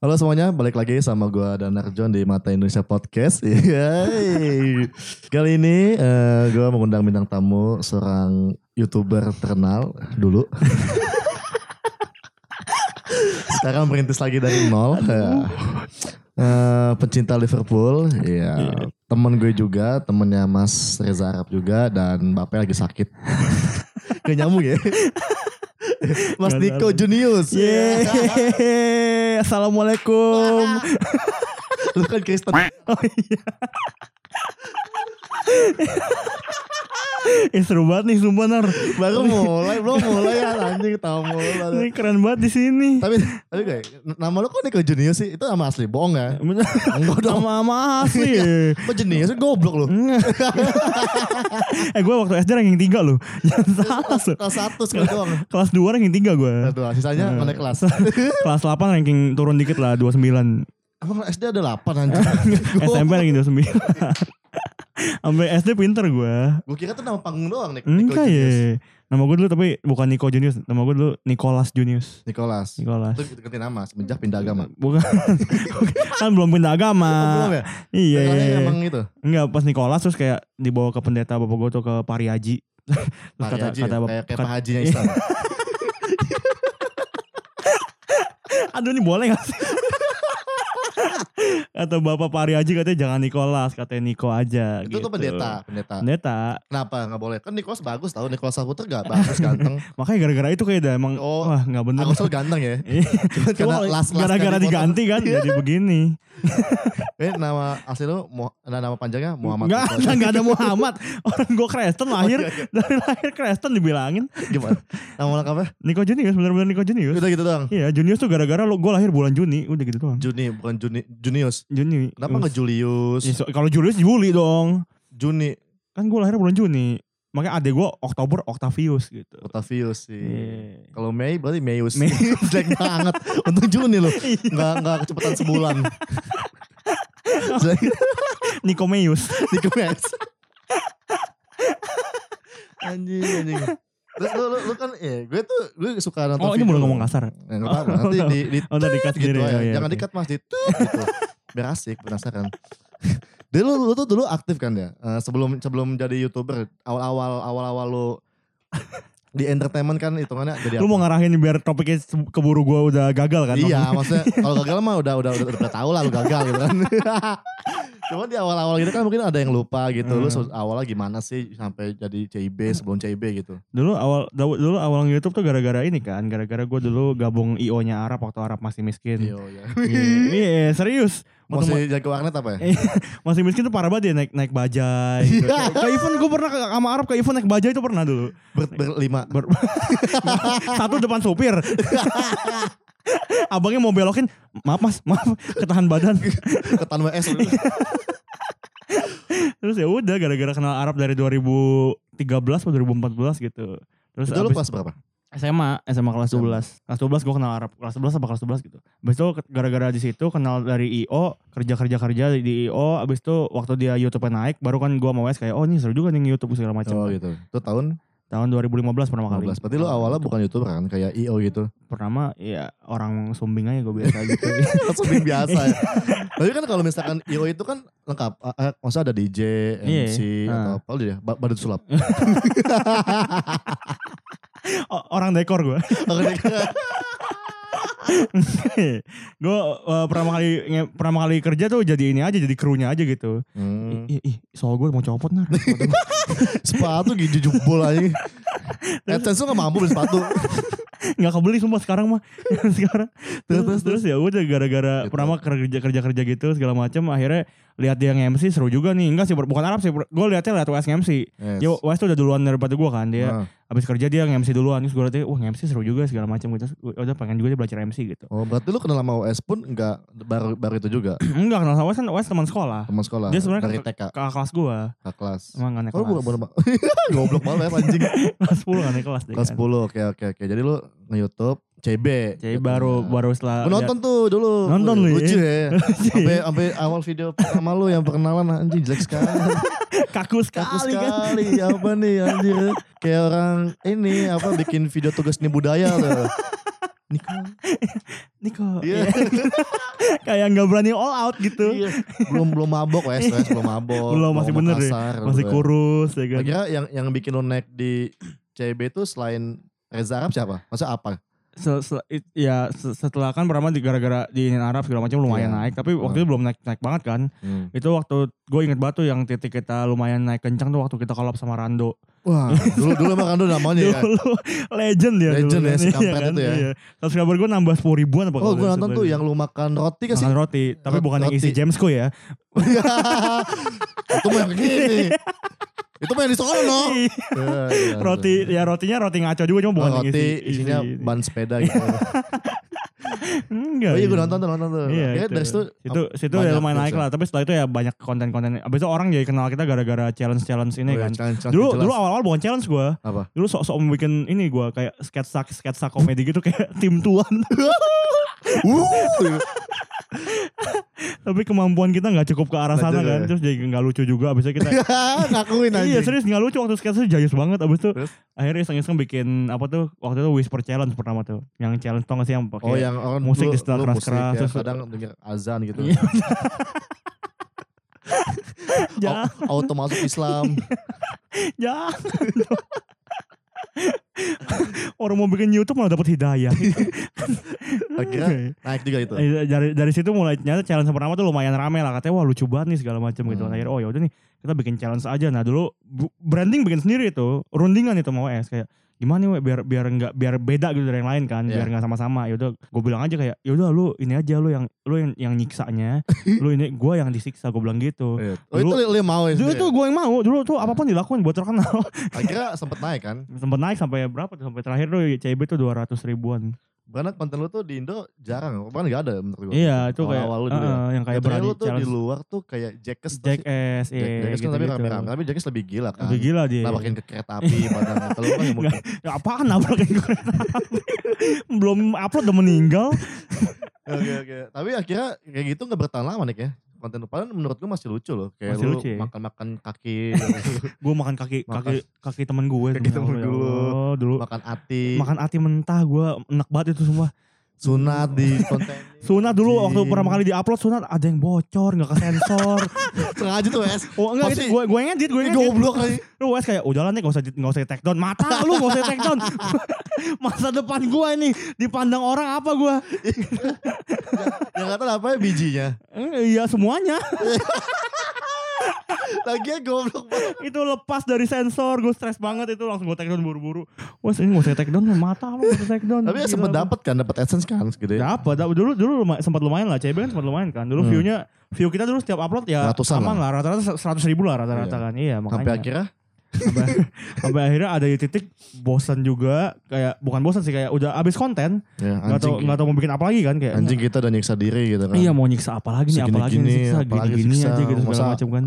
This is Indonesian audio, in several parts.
Halo semuanya, balik lagi sama gua Danar John di Mata Indonesia Podcast. Yeay. Kali ini eh, gua mengundang bintang tamu seorang youtuber terkenal dulu. Sekarang merintis lagi dari nol. Eh, pencinta Liverpool, ya temen gue juga, temennya Mas Reza Arab juga, dan bapaknya lagi sakit. Gak nyambung ya? Mas Gak Niko. Junius. Yeay, assalamualaikum. Lu kan Kristen. Oh iya. eh seru banget nih sumpah Nar. Baru mulai, belum mulai ya anjing tahu mulai. Ini keren banget di sini. Tapi tapi kayak nama lu kok Niko Junius sih? Itu nama asli bohong ya? Enggak dong. Sama-sama asli. Kok Junius sih goblok lu? eh gue waktu SD ranking 3 loh. Jangan salah. Su. Kelas satu sekali doang. Kelas 2 ranking 3 gue. Nah, tuh, sisanya Hmm. naik kelas. Kelas 8 ranking turun dikit lah 29. Emang SD ada 8 anjing. SMP ranking 29. Sampai SD pinter gue. Gue kira tuh nama panggung doang. Niko Enggak ya. Nama gue dulu tapi bukan Nico Junius. Nama gue dulu Nicholas Junius. Nicholas. Nicholas. Itu ganti nama semenjak pindah agama. Bukan. kan belum pindah agama. Belum ya? Iya. Panggilannya emang itu. Enggak pas Nicholas terus kayak dibawa ke pendeta bapak gue tuh ke Pariaji. terus Pak Haji ya? kayak, kayak kata- Pak Hajinya Islam. Aduh ini boleh gak sih? Kata bapak Pariaji katanya jangan Nicholas, katanya Niko aja. itu gitu. tuh pendeta, pendeta. Pendeta. Kenapa nggak boleh? Kan Nicholas bagus tau. Nicholas Saputra gak bagus ganteng. Makanya gara-gara itu kayak dah emang Oh, wah nggak bener. Aku selalu ganteng ya. Iya. Cuma karena gara-gara diganti kan jadi begini. Eh nama asli lu nama panjangnya Muhammad. Enggak, Nicholas. enggak ada Muhammad. Orang gue Kristen lahir Oh, iya, iya. dari lahir Kristen dibilangin. Gimana? Nama lengkapnya? Nico Junius bener-bener Nico Junius. Udah gitu doang. Iya, Junius tuh gara-gara lo gue lahir bulan Juni, udah gitu doang. Juni bukan Juni Junius. Juni. Kenapa nggak Julius? Ya, so- kalau Julius Juli dong. Juni Kan gue lahir bulan Juni. Makanya adek gue Oktober Octavius gitu. Octavius sih. Iya. Kalau Mei berarti Meius. Mei. Jelek banget. Untung Juni loh. Nggak nggak kecepatan sebulan. Jelek. Nico Meus. Nico Meus. anjing anjing. Terus lu, lu, lu kan ya gue tuh gue suka nonton Oh ini boleh ngomong kasar. Ya, nggak apa-apa. Nanti di, di Oh gitu aja. Oh, iya, Jangan dikat mas di gitu. Biar asik penasaran. Dulu lu tuh dulu aktif kan ya? Eh, sebelum sebelum jadi youtuber awal-awal awal-awal lu di entertainment kan hitungannya jadi Lu apa? mau ngarahin biar topiknya keburu gue udah gagal kan? Iya, maksudnya kalau gagal mah udah udah udah, udah tahu lah lu gagal gitu kan. Cuma di awal-awal gitu kan mungkin ada yang lupa gitu. Lu Hmm. se- awalnya gimana sih sampai jadi CIB sebelum CIB gitu. Dulu awal dulu awal YouTube tuh gara-gara ini kan, gara-gara gue dulu gabung IO-nya Arab waktu Arab masih miskin. Iya, iya. Iya, iya, serius. Masih jago warnet apa ya? Iya, masih miskin tuh parah banget dia naik naik bajai. Gitu. Kayak- Kayak event gue pernah ke- sama Arab ke event naik bajai itu pernah dulu. Ber, berlima. Ber- Satu depan supir. Abangnya mau belokin, maaf mas, maaf, ketahan badan. Ketan WS. Terus ya udah gara-gara kenal Arab dari 2013 atau 2014 gitu. Terus Itu lu abis kelas berapa? SMA, SMA kelas 12. Kelas 12 gue kenal Arab. Kelas 11 apa kelas 12 gitu. Abis itu gara-gara di situ kenal dari IO, kerja-kerja-kerja di IO. Abis itu waktu dia YouTube naik, baru kan gue mau WS kayak, oh ini seru juga nih YouTube segala macam. Oh gitu. Itu tahun Tahun 2015 pertama kali. 15. Berarti lu awalnya bukan youtuber kan? Kayak IO gitu. Pertama ya orang sumbing aja gue biasa gitu. Langsung biasa ya. Tapi kan kalau misalkan IO itu kan lengkap. Eh, maksudnya ada DJ, Iya. MC, atau Ah. apa dia? Ba- Badut sulap. Orang dekor gue. Oke, gue uh, pertama kali nge- pertama kali kerja tuh jadi ini aja jadi krunya aja gitu. Hmm. Ih, ih, soal gue mau copot nar. Sepatu gitu jebol aja. AdSense lu gak mampu beli sepatu. nggak kebeli sumpah sekarang mah sekarang terus terus, terus ya udah gara-gara Gitu. pertama kerja kerja kerja gitu segala macam akhirnya lihat dia nge-MC seru juga nih enggak sih bukan Arab sih gue liatnya lihat WS nge-MC Yes. dia tuh udah duluan daripada gue kan dia Ah. habis kerja dia nge-MC duluan terus gue liatnya wah nge-MC seru juga segala macam gitu udah pengen juga dia belajar MC gitu Oh berarti lu kenal sama OS pun enggak baru baru itu juga enggak kenal sama WS kan WS teman sekolah teman sekolah Dia sebenarnya dari ke- TK kakak kelas gue ke kelas. emang gak naik Oh, kelas bukan bukan goblok banget ya anjing. kelas 10 gak naik kelas deh Kelas kan. 10 oke oke oke. Jadi lu nge-YouTube CB. jadi baru baru setelah nonton tuh dulu. Nonton lu ya? Lucu ya. Sampai sampai awal video pertama lu yang perkenalan anjing jelek sekali. kaku Kaku sekali kan sekali. Apa nih anjir. Kayak orang ini apa bikin video tugas nih budaya tuh. Niko. Niko. Iya. Kayak nggak berani all out gitu. Iya. Belum belum mabok wes, wes belum mabok. Belum, masih bener deh. kasar, Masih kurus ya kan. Yang yang bikin lo naik di CB itu selain Reza Arab siapa? Masa apa? Se- se- it- ya se- setelah kan pertama di gara-gara di Arab segala macam lumayan Iya. naik tapi waktu itu belum naik naik banget kan Hmm. itu waktu gue inget tuh yang titik kita lumayan naik kencang tuh waktu kita collab sama Rando Wah, dulu dulu emang Rando namanya ya. dulu legend ya Legend dulu ya, kan. si Iya kampret kan? itu ya. iya. subscriber gue nambah 10 ribuan apa Oh, gue nonton tuh yang lu makan roti kan sih? makan roti tapi Rot- bukan yang isi roti. Jamesco ya itu mah yang begini. itu mah yang di sono. Iya, iya, roti ya rotinya roti ngaco juga cuma Oh, bukan yang roti isi, isinya isi- ban sepeda gitu. enggak oh iya gue nonton tuh nonton tuh. Iya, Akhirnya itu. dari situ Situ situ ya lumayan naik ya. lah, tapi setelah itu ya banyak konten-konten. Abis itu orang jadi kenal kita gara-gara challenge-challenge ini Oh iya, kan. challenge-challenge Dulu jelas. dulu awal-awal bukan challenge gue. apa? Dulu sok-sok bikin ini gue kayak sketsa sketsa komedi gitu kayak tim tuan. Wuh, tapi kemampuan kita nggak cukup ke arah sana kan. ya. Terus jadi nggak lucu juga. Abis itu kita ngakuin aja. Iya serius nggak lucu waktu sketsa jayus banget. Abis itu Terus? akhirnya iseng-iseng bikin apa tuh waktu itu whisper challenge pertama tuh. Yang challenge tau gak sih yang pakai Oh yang orang musik dulu- di setelah keras-keras, ya, terus- kadang denger azan gitu. Iya. Jangan, Au- Auto masuk Islam. jangan. Orang mau bikin YouTube malah dapat hidayah. Akhirnya naik juga itu. Eh, dari dari situ mulai nyata challenge pertama tuh lumayan rame lah katanya wah lucu banget nih segala macam gitu. Hmm. Akhirnya oh ya udah nih kita bikin challenge aja. Nah dulu branding bikin sendiri itu rundingan itu mau es kayak gimana nih biar biar nggak biar beda gitu dari yang lain kan Iya. biar nggak sama-sama ya udah gue bilang aja kayak ya udah lu ini aja lu yang lu yang yang nyiksanya lu ini gue yang disiksa gue bilang gitu Iya. Oh Dulu- itu lu yang mau ya? dulu tuh gue yang mau dulu tuh apa pun dilakuin buat terkenal Akhirnya sempet naik kan. sempet naik sampai berapa tuh sampai terakhir tuh CB tuh 200 ribuan Karena konten lu tuh di Indo jarang. Bahkan gak ada menurut gue. iya itu kayak lu dulu ya. eh, yang kayak berani lu tuh di challenge luar tuh kayak Jackass. tau Jack sih? S Jack- iya Jackass kan tapi gitu rame-rame. Tapi Jackass lebih gila kan. lebih gila dia Nabrakin ke kereta api badan. Kalau lu kan yang mungkin. ya apaan nabrakin kereta api? belum upload udah meninggal Oke oke. Tapi akhirnya kayak gitu gak bertahan lama nih ya. Konten lu. Padahal menurut gue masih lucu loh. Kayak Masih lu lucu ya? makan-makan kaki. gue makan kaki kaki kaki temen gue Kaki temen dulu. Dulu makan ati. makan ati mentah gue enak banget itu semua sunat di konten. sunat dulu waktu pertama kali di upload sunat ada yang bocor nggak ke sensor Sengaja tuh es. oh enggak Pasti- itu gue gue ngedit gue ngedit goblok kali. lu wes kayak udah lah nih gak usah nggak usah take down mata lu gak usah take down masa depan gue ini dipandang orang apa gue Yang kata apa ya bijinya. Eh, iya semuanya Lagian goblok banget. itu lepas dari sensor gue stres banget itu langsung gue take down buru-buru wes ini gak usah take down mata lu usah take down Tapi ya lu. dapet kan, dapet AdSense kan segede. Dapat, dapat dulu dulu luma- sempat lumayan lah. CB kan sempat lumayan kan. Dulu Hmm. view-nya view kita dulu setiap upload ya Ratusan aman lah. Rata-rata seratus ribu lah rata-rata Iya. kan. Iya makanya. Sampai akhirnya sampai, sampai akhirnya ada di titik bosan juga kayak bukan bosan sih kayak udah abis konten ya, nggak tahu anjing, nggak tahu mau bikin apa lagi kan kayak anjing kita udah nyiksa diri gitu kan. iya mau nyiksa apa lagi nih apa lagi apalagi gini-gini siksa. aja gitu segala macam kan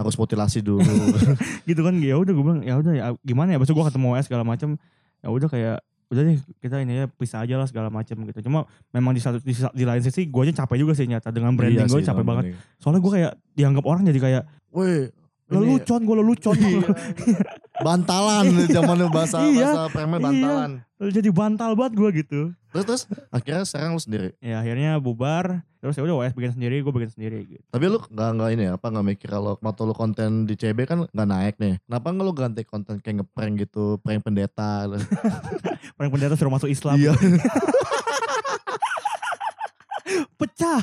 Harus mutilasi dulu. gitu kan ya udah gue bilang ya udah ya gimana ya besok gue ketemu OS segala macam ya udah kayak udah deh kita ini ya pisah aja lah segala macam gitu cuma memang di satu di, di lain sisi gue aja capek juga sih nyata dengan branding Iya gue capek banget ini. soalnya gue kayak dianggap orang jadi kayak Woi, lelucon gue lelucon Iya. bantalan zaman bahasa Iya, bahasa preman iya. bantalan. jadi bantal banget gue gitu Terus terus akhirnya sekarang lu sendiri. ya akhirnya bubar terus ya udah OS bikin sendiri gue bikin sendiri gitu Tapi lu nggak nggak ini ya, apa nggak mikir kalau waktu lu konten di CB kan nggak naik nih. Kenapa nggak lu ganti konten kayak ngeprank gitu, prank pendeta? orang pendeta suruh masuk Islam Iya. pecah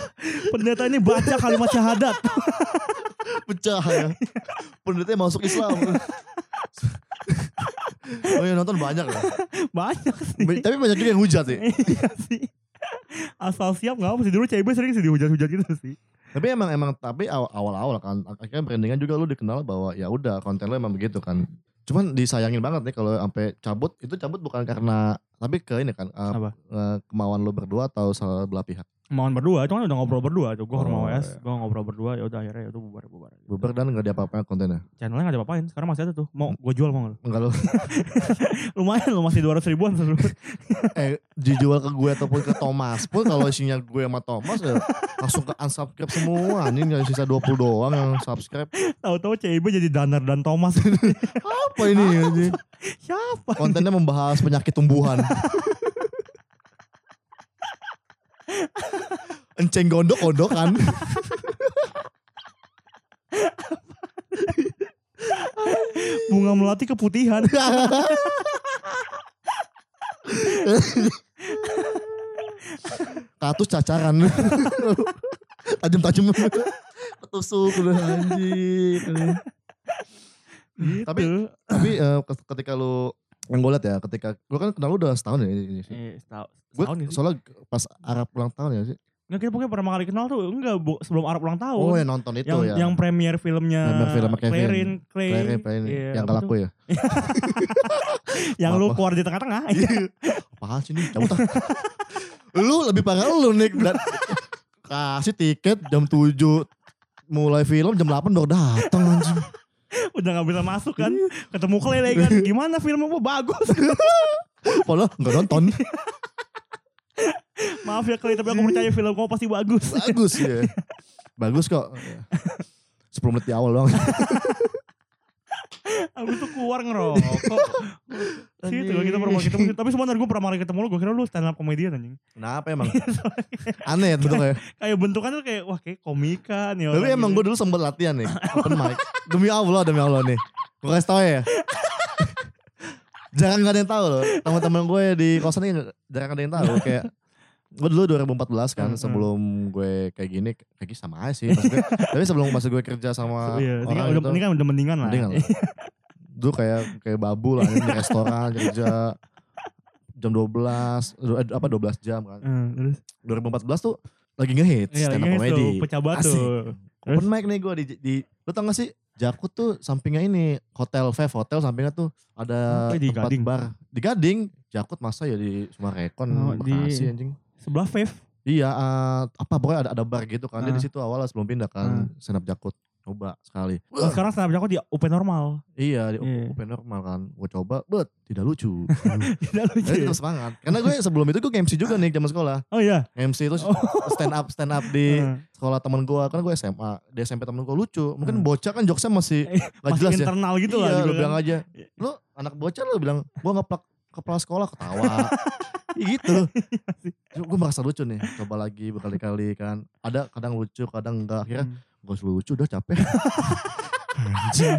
pendeta ini baca kalimat syahadat Pecah ya. Pendetanya masuk Islam. oh ya nonton banyak ya. banyak sih Tapi banyak juga yang hujat sih. iya sih asal siap nggak apa sih dulu CB sering sih dihujat-hujat gitu sih Tapi emang emang tapi aw- awal-awal kan akhirnya brandingan juga lu dikenal bahwa ya udah konten lu emang begitu kan. Cuman disayangin banget nih kalau sampai cabut itu cabut bukan karena tapi ke ini kan eh, Apa? eh, kemauan lu berdua atau salah belah pihak. Mauan berdua, itu kan udah ngobrol berdua tuh. Gue Oh, sama iya. OS, gue ngobrol berdua, ya udah akhirnya ya udah bubar bubar. Bubar dan gak diapa-apain kontennya. Channelnya gak ada apa-apain, sekarang masih ada tuh. Mau gue jual mau lu? Enggak lu Lumayan lu masih 200 ribuan eh dijual ke gue ataupun ke Thomas pun kalau isinya gue sama Thomas ya langsung ke unsubscribe semua. Ini nggak sisa 20 doang yang subscribe. Tahu-tahu CIB jadi Danar dan Thomas. Apa ini? anjing? Siapa? Kontennya membahas penyakit tumbuhan. Enceng gondok gondokan. Bunga melati keputihan. Katus cacaran. Tajam-tajam. Ketusuk udah anjing. gitu. Tapi tapi eh, ketika lu yang gue liat ya ketika gue kan kenal lu udah setahun ya ini sih. eh, setahun, Gue setahun sih? soalnya pas Arab ulang tahun ya sih. Nggak, kita pokoknya pertama kali kenal tuh enggak bu- sebelum Arab ulang tahun. Oh ya nonton itu yang ya. yang premier filmnya Premier filmnya Kevin. Clarin, Clay, Claire, Claire, Iya, yang gak laku ya. yang lu keluar di tengah-tengah. Apaan sih nih? Cabut ah. lu lebih parah lu Nick. Dan- Kasih tiket jam 7 mulai film jam 8 baru datang anjing. Udah gak bisa masuk kan. Iya. Ketemu Clay kan. Gimana filmnya? Wah bagus. Padahal enggak nonton. Maaf ya Clay tapi aku percaya film kamu pasti bagus. Bagus ya. Bagus kok. 10 menit di awal doang. Abis itu keluar ngerokok. Situ kita pernah ketemu. Tapi sebenarnya gue pernah kali ketemu lu. Gue kira lu stand up comedian anjing. Kenapa emang? Aneh ya bentuknya. Kayak bentukannya tuh kayak wah kayak komikan ya. Tapi emang gue dulu sempet latihan nih. Open mic. Demi Allah, demi Allah nih. Gue kasih tau ya. Jarang gak ada yang tahu loh. Teman-teman gue di kosan ini jarang ada yang tahu. Kayak gue dulu 2014 kan Hmm, hmm. sebelum gue kayak gini kayak gini sama aja sih maksudnya. tapi sebelum masa gue kerja sama Iya, orang udah, itu ini kan udah mendingan lah. mendingan lah. dulu kayak kayak babu lah di restoran kerja jam 12 eh, apa 12 jam kan Hmm, terus 2014 tuh lagi ngehits Iya, stand up comedy pecah batu. Asik. Open mic nih gue di, di lu tau gak sih Jakut tuh sampingnya ini hotel Vev hotel sampingnya tuh ada di tempat Gading? bar di Gading Jakut masa ya di Sumarekon Oh, di- Bekasi anjing Sebelah Vev. iya eh, apa pokoknya ada ada bar gitu kan dia Ah. di situ awalnya sebelum pindah kan stand up Jakut coba sekali Oh, sekarang stand up Jakarta di UP normal. iya di Iya. open normal kan gue coba bet tidak lucu Tidak lucu. Tapi tetap semangat karena gue sebelum itu gue MC juga nih zaman sekolah Oh iya. MC itu Oh. stand up stand up di Hmm. sekolah temen gue kan gue SMA di SMP temen gue lucu mungkin bocah kan jokesnya masih Gak Masih jelas ya. internal gitu iya, lah. lu gitu kan. bilang aja. Lu anak bocah lu bilang, gua ngeplak kepala sekolah ketawa. Ya gitu. gue merasa lucu nih. Coba lagi berkali-kali kan. Ada kadang lucu, kadang enggak. Akhirnya Hmm. gue lucu udah capek.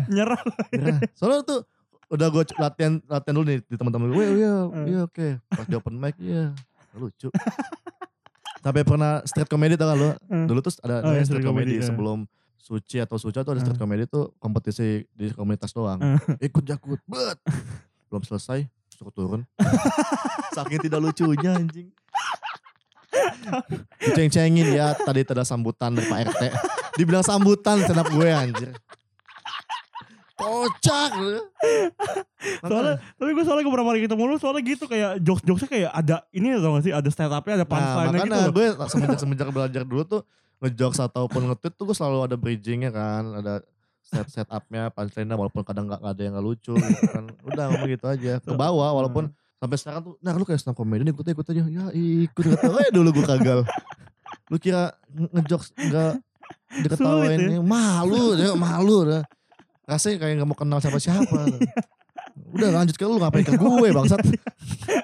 Nyerah. Akhirnya, Soalnya tuh udah gue latihan latihan dulu nih di teman-teman gue. Iya, iya, Hmm. iya oke. Pas di open mic, iya. Lucu. Sampai pernah street comedy tau gak lu? Hmm. Dulu tuh ada Oh, namanya street street comedy comedy, iya. sebelum Suci atau Suca tuh ada street Hmm. comedy tuh kompetisi di komunitas doang. Ikut jakut, bet. Belum selesai, suruh turun. Saking tidak lucunya anjing. Diceng-cengin ya, tadi ada sambutan dari Pak RT. Dibilang sambutan up gue anjir. Kocak. Soalnya, tapi gue soalnya gue pernah kali ketemu lu soalnya gitu kayak jokes-jokesnya kayak ada ini tau gak sih ada stand up-nya ada Nah, punchline gitu. makanya gue semenjak semenjak belajar dulu tuh ngejokes ataupun nge-tweet tuh gue selalu ada bridgingnya kan, ada set setupnya punchline walaupun kadang nggak ada yang nggak lucu gitu kan. Udah ngomong gitu aja ke bawah walaupun sampai sekarang tuh nah lu kayak stand up comedy ikut ikut aja ya ikut kata eh dulu gue kagal lu kira nge- ngejokes nggak diketawain Sulit ya. malu ya malu dah rasanya kayak nggak mau kenal siapa siapa udah lanjut ke lu ngapain ke gue bangsat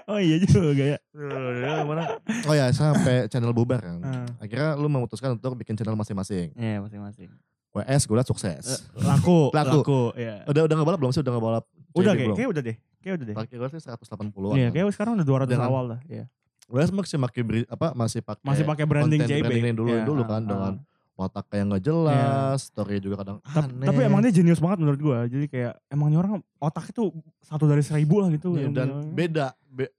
Oh iya juga ya. Ya, mana? Oh ya sampai channel bubar kan. Akhirnya lu memutuskan untuk bikin channel masing-masing. Iya masing-masing. WS gue liat sukses. Laku, Laku. laku. Iya. Udah udah ngebalap belum sih? Udah ngebalap? Udah kayak, kayak udah deh. Kayak udah deh. Terakhir gue sih 180 an. Iya, kayak sekarang udah 200 Dengan- awal lah. Iya. WS masih pakai apa masih pakai Masih pakai branding JB. branding dulu Iya, dulu ah, kan ah. dengan watak kayak nggak jelas, story juga kadang Tapi, aneh. tapi emang dia jenius banget menurut gua. Jadi kayak emang ini orang otak itu satu dari seribu lah gitu. Yang dan beda be-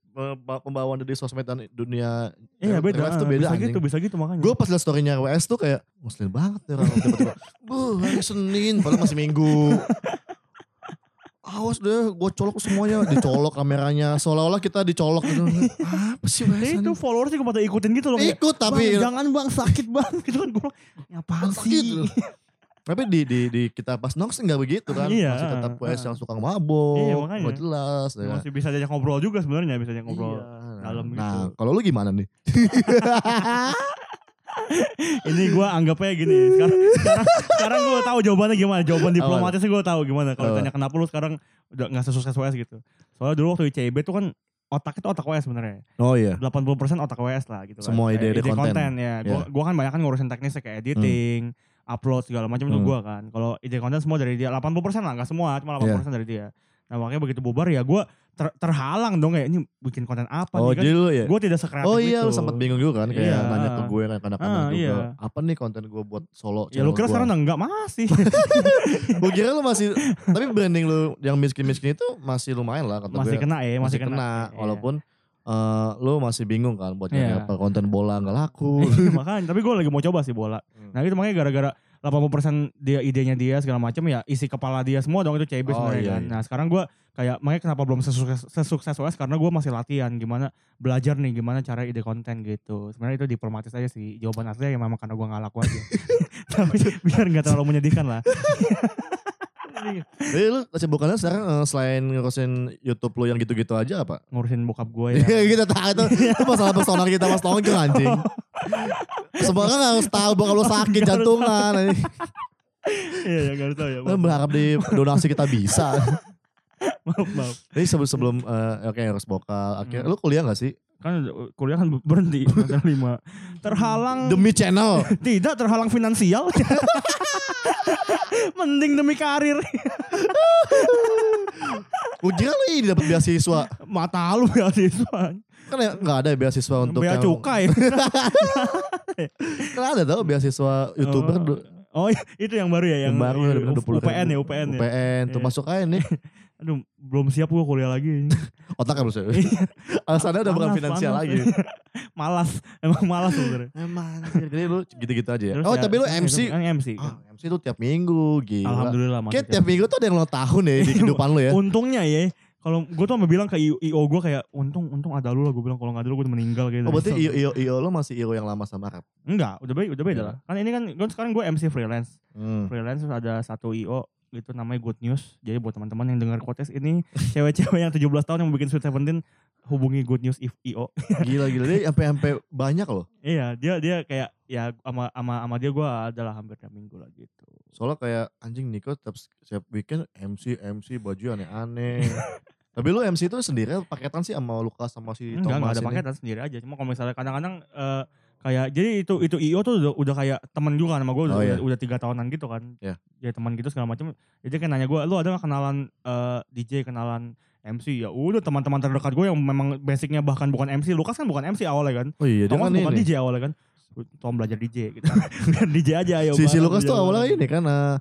pembawaan dari sosmed dan dunia Iya beda. life tuh beda bisa anjing. gitu, bisa gitu makanya. Gue pas liat storynya WS tuh kayak muslim banget nih orang tiba-tiba. Bu hari Senin padahal masih Minggu. Awas deh gue colok semuanya. Dicolok kameranya. Seolah-olah kita dicolok gitu. Apa sih Ya itu anjing? followersnya pada ikutin gitu loh. Ikut tapi. "Bang, jangan bang sakit bang gitu kan gue "Ya Sakit sih. Tapi di, di, di kita pas nongs nggak begitu kan. Iya, Masih tetap ah. yang suka mabok. Iya, makanya. Nggak jelas. ya. masih bisa diajak ngobrol juga sebenarnya bisa diajak ngobrol Iya. dalam Nah, gitu. kalau lu gimana nih? ini gue anggapnya gini sekarang sekarang, sekarang gue tahu jawabannya gimana jawaban diplomatisnya gue tahu gimana kalau tanya kenapa lu sekarang udah nggak sesukses WS gitu soalnya dulu waktu ICB tuh kan otak itu otak WS sebenarnya. Oh iya. 80% otak WS lah gitu kan. Semua Kayak ide-ide konten. ya. Gua, Iya. gua kan banyak kan ngurusin teknisnya kayak editing, upload segala macam itu Hmm. gua kan. Kalau ide konten semua dari dia. 80% lah, enggak semua, cuma 80% Iya. dari dia. Nah, makanya begitu bubar ya gua ter- terhalang dong kayak ini bikin konten apa Oh nih kan. jadi lu ya? Gue tidak sekreatif Oh iya itu. lu sempat bingung juga kan kayak Iya. nanya ke gue kan anak-anak Ah, juga. iya. Apa nih konten gue buat solo Ya lu kira sekarang enggak masih. Gue kira lu masih tapi branding lu yang miskin-miskin itu masih lumayan lah kata masih gue. kena ya, masih, masih kena, Iya. walaupun eh, lu masih bingung kan buat nyari Iya. apa konten bola nggak laku. makanya tapi gue lagi mau coba sih bola. Hmm. Nah itu makanya gara-gara 80% dia idenya dia segala macam ya isi kepala dia semua dong itu CB Oh, sebenarnya iya, kan. iya. Nah sekarang gue kayak makanya kenapa belum sesukses, sesukses OS karena gue masih latihan gimana belajar nih gimana cara ide konten gitu. Sebenarnya itu diplomatis aja sih jawaban aslinya ya memang karena gue nggak laku aja. tapi biar nggak terlalu menyedihkan lah. Jadi lu kesibukannya sekarang eh, selain ngurusin YouTube lu yang gitu-gitu aja apa? Ngurusin bokap gue ya. Iya kita tahu itu, itu masalah personal kita mas nongkrong anjing. Semua kan harus tahu bahwa lu sakit jantungan. Iya ya nggak tahu ya. Lu berharap di donasi kita bisa. Maaf maaf. Jadi sebelum sebelum eh, oke harus vokal. Akhirnya lu kuliah gak sih? Kan kuliah kan berhenti semester lima. Terhalang Demi channel. Tidak terhalang finansial. Mending demi karir. Gue kira lu ini dapat beasiswa. Mata lu beasiswa. Kan ya nggak ada beasiswa untuk Bea yang cukai. Kan ada tau beasiswa youtuber du- Oh iya, itu yang baru ya yang, yang baru bener 20 UPN ya UPN ya. UPN tuh Iya. masuk aja nih. Aduh belum siap gua kuliah lagi. Otak harus ya. Alasannya udah bukan finansial panas. lagi. malas, emang malas sebenarnya. Emang jadi lu gitu-gitu aja ya. Terus Oh ya, tapi lu MC. kan MC. kan. Ah, MC tuh tiap minggu gila. Alhamdulillah Kayak tiap minggu tuh ada yang ulang tahun ya di kehidupan lu ya. Untungnya ya, kalau gue tuh sampe bilang ke IO, IO gue kayak untung untung ada lu lah gue bilang kalau nggak ada lu gue udah meninggal gitu. Oh berarti IO, IO, IO lo masih IO yang lama sama rap? Enggak, udah beda, udah beda Iya. lah. Kan ini kan gue sekarang gue MC freelance. Hmm. freelance terus ada satu IO gitu namanya Good News. Jadi buat teman-teman yang dengar podcast ini cewek-cewek yang 17 tahun yang mau bikin Sweet Seventeen hubungi Good News if IO. Gila gila dia sampai sampai banyak loh. iya, dia dia kayak ya sama sama sama dia gue adalah hampir tiap minggu lah gitu. Soalnya kayak anjing Niko tiap setiap weekend MC MC baju aneh-aneh. Tapi lu MC itu sendiri paketan sih sama Lukas sama si Enggak, enggak Thomas ada ini? paketan sendiri aja. Cuma kalau misalnya kadang-kadang eh, kayak jadi itu itu IO tuh udah, udah kayak temen juga sama gue udah, Oh, iya. udah, udah tiga tahunan gitu kan. Iya. Jadi teman gitu segala macam. Jadi kayak nanya gue, lu ada gak kenalan eh, DJ, kenalan MC? Ya udah teman-teman terdekat gue yang memang basicnya bahkan bukan MC. Lukas kan bukan MC awalnya kan. Oh iya dia Thomas kan bukan ini. DJ awalnya kan. Tom belajar DJ gitu. Biar DJ aja ayo. Si, si bareng, Lukas tuh awalnya ini kan eh,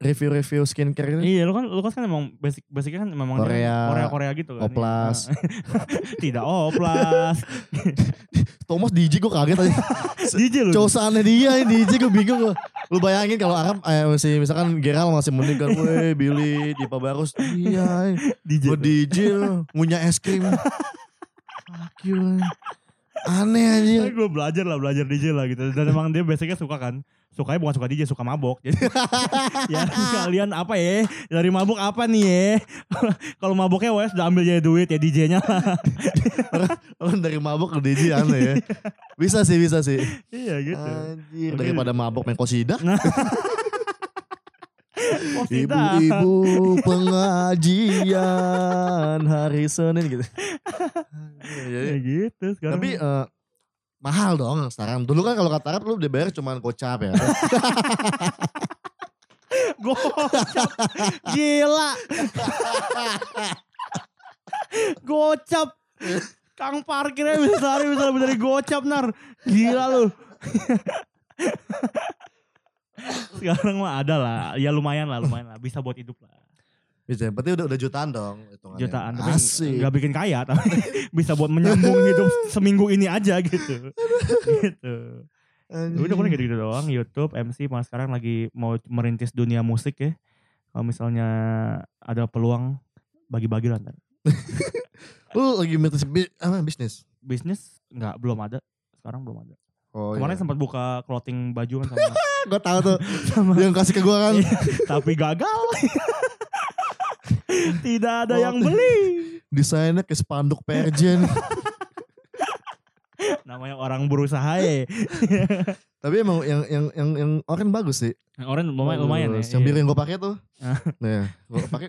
review-review skincare gitu. Iya, lu kan Lukas kan emang basic basicnya kan memang kan Korea, Korea Korea gitu kan. oplas. Tidak oplas. Thomas DJ gue kaget tadi. DJ lu. Seaneh dia ini DJ gue bingung gue. Lu bayangin kalau Arab eh, masih misalkan Geral masih mending kan. Weh Billy, Dipa Barus. Iya. DJ. Gue DJ ngunyah es krim. Fuck you. Aneh aja. gue belajar lah belajar DJ lah gitu dan emang dia basicnya suka kan sukanya bukan suka DJ suka mabok jadi ya kalian apa ya dari mabok apa nih ya kalau maboknya wes udah ambil jadi duit ya DJ-nya Orang dari mabuk ke DJ aneh ya. Bisa sih, bisa sih. iya gitu Anjir, daripada mabuk main kosida. Ibu-ibu pengajian hari Senin gitu. Anjir, ya jadi- gitu sekarang. Tapi eh, mahal dong sekarang. Dulu kan kalau kata Arab lu dibayar cuma gocap ya. gocap. Gila. Gocap. Kang parkirnya bisa sehari bisa lebih dari gocap nar. Gila lu sekarang mah ada lah. Ya lumayan lah lumayan lah. Bisa buat hidup lah. Bisa, berarti udah udah jutaan dong hitungannya. jutaan tapi Asik. nggak bikin kaya tapi bisa buat menyambung hidup seminggu ini aja gitu. Gitu. Anjing. udah paling gitu-gitu doang. YouTube MC mas sekarang lagi mau merintis dunia musik ya. Kalau misalnya ada peluang bagi-bagi lah ntar. Lu lagi apa bisnis? bisnis nggak belum ada. Sekarang belum ada Oh kemarin iya. sempat buka clothing baju kan sama, gue tahu tuh sama yang kasih ke gue kan. tapi gagal tidak ada Oh, yang beli Desainnya kayak spanduk perjen. namanya orang berusaha ya Tapi emang yang yang yang yang oranye bagus sih. orang lumayan lumayan ya. Yang biru yang gue pakai tuh. Ah. Nah, gue pakai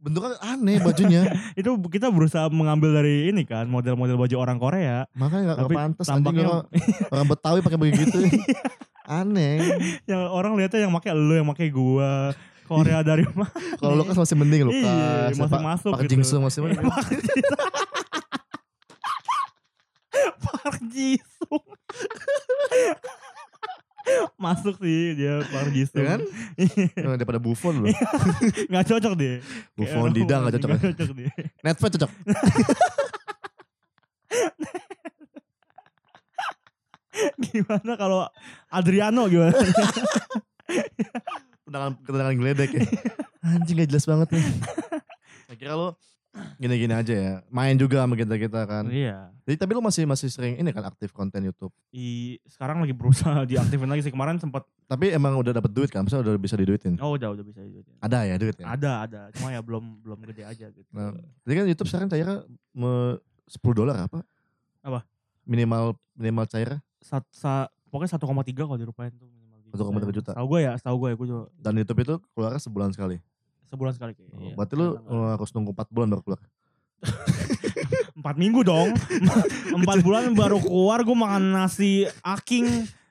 bentuknya aneh bajunya. Itu kita berusaha mengambil dari ini kan model-model baju orang Korea. Makanya gak, Tapi pantas tampaknya orang, orang Betawi pakai begitu. aneh. yang orang lihatnya yang pakai lu yang pakai gua. Korea dari mana? Kalau Lukas masih mending Lukas. Iya, masih Pak- masuk Pak gitu. Jingsung masih mending. Park Ji- Park Jisung. Masuk sih dia Park Jisung. Ya kan? Eh, Daripada Buffon loh. Gak cocok dia. Buffon Dida gak cocok. Gak cocok dia. Netflix cocok. Gimana kalau Adriano gimana? Tendangan, tendangan geledek ya. Anjing gak jelas banget nih. Kira lo gini-gini aja ya. Main juga sama kita-kita kan. iya. Jadi tapi lu masih masih sering ini kan aktif konten YouTube. I, sekarang lagi berusaha diaktifin lagi sih. Kemarin sempat Tapi emang udah dapat duit kan? Maksudnya udah bisa diduitin. oh udah udah bisa itu. Ada ya duit ya? Ada ada. Cuma ya belum belum gede aja gitu. Nah, jadi kan YouTube sekarang cairnya me 10 dolar apa? Apa? Minimal minimal cairnya Sat, sa, pokoknya 1,3 kalau dirupain tuh minimal. gitu. 1,3 juta. Tahu gue ya, tahu gue ya, gue juga dan YouTube itu keluarnya sebulan sekali. Sebulan sekali kayak. iya. Berarti lu uh, harus nunggu 4 bulan baru keluar. empat minggu dong. Empat bulan baru keluar gue makan nasi aking.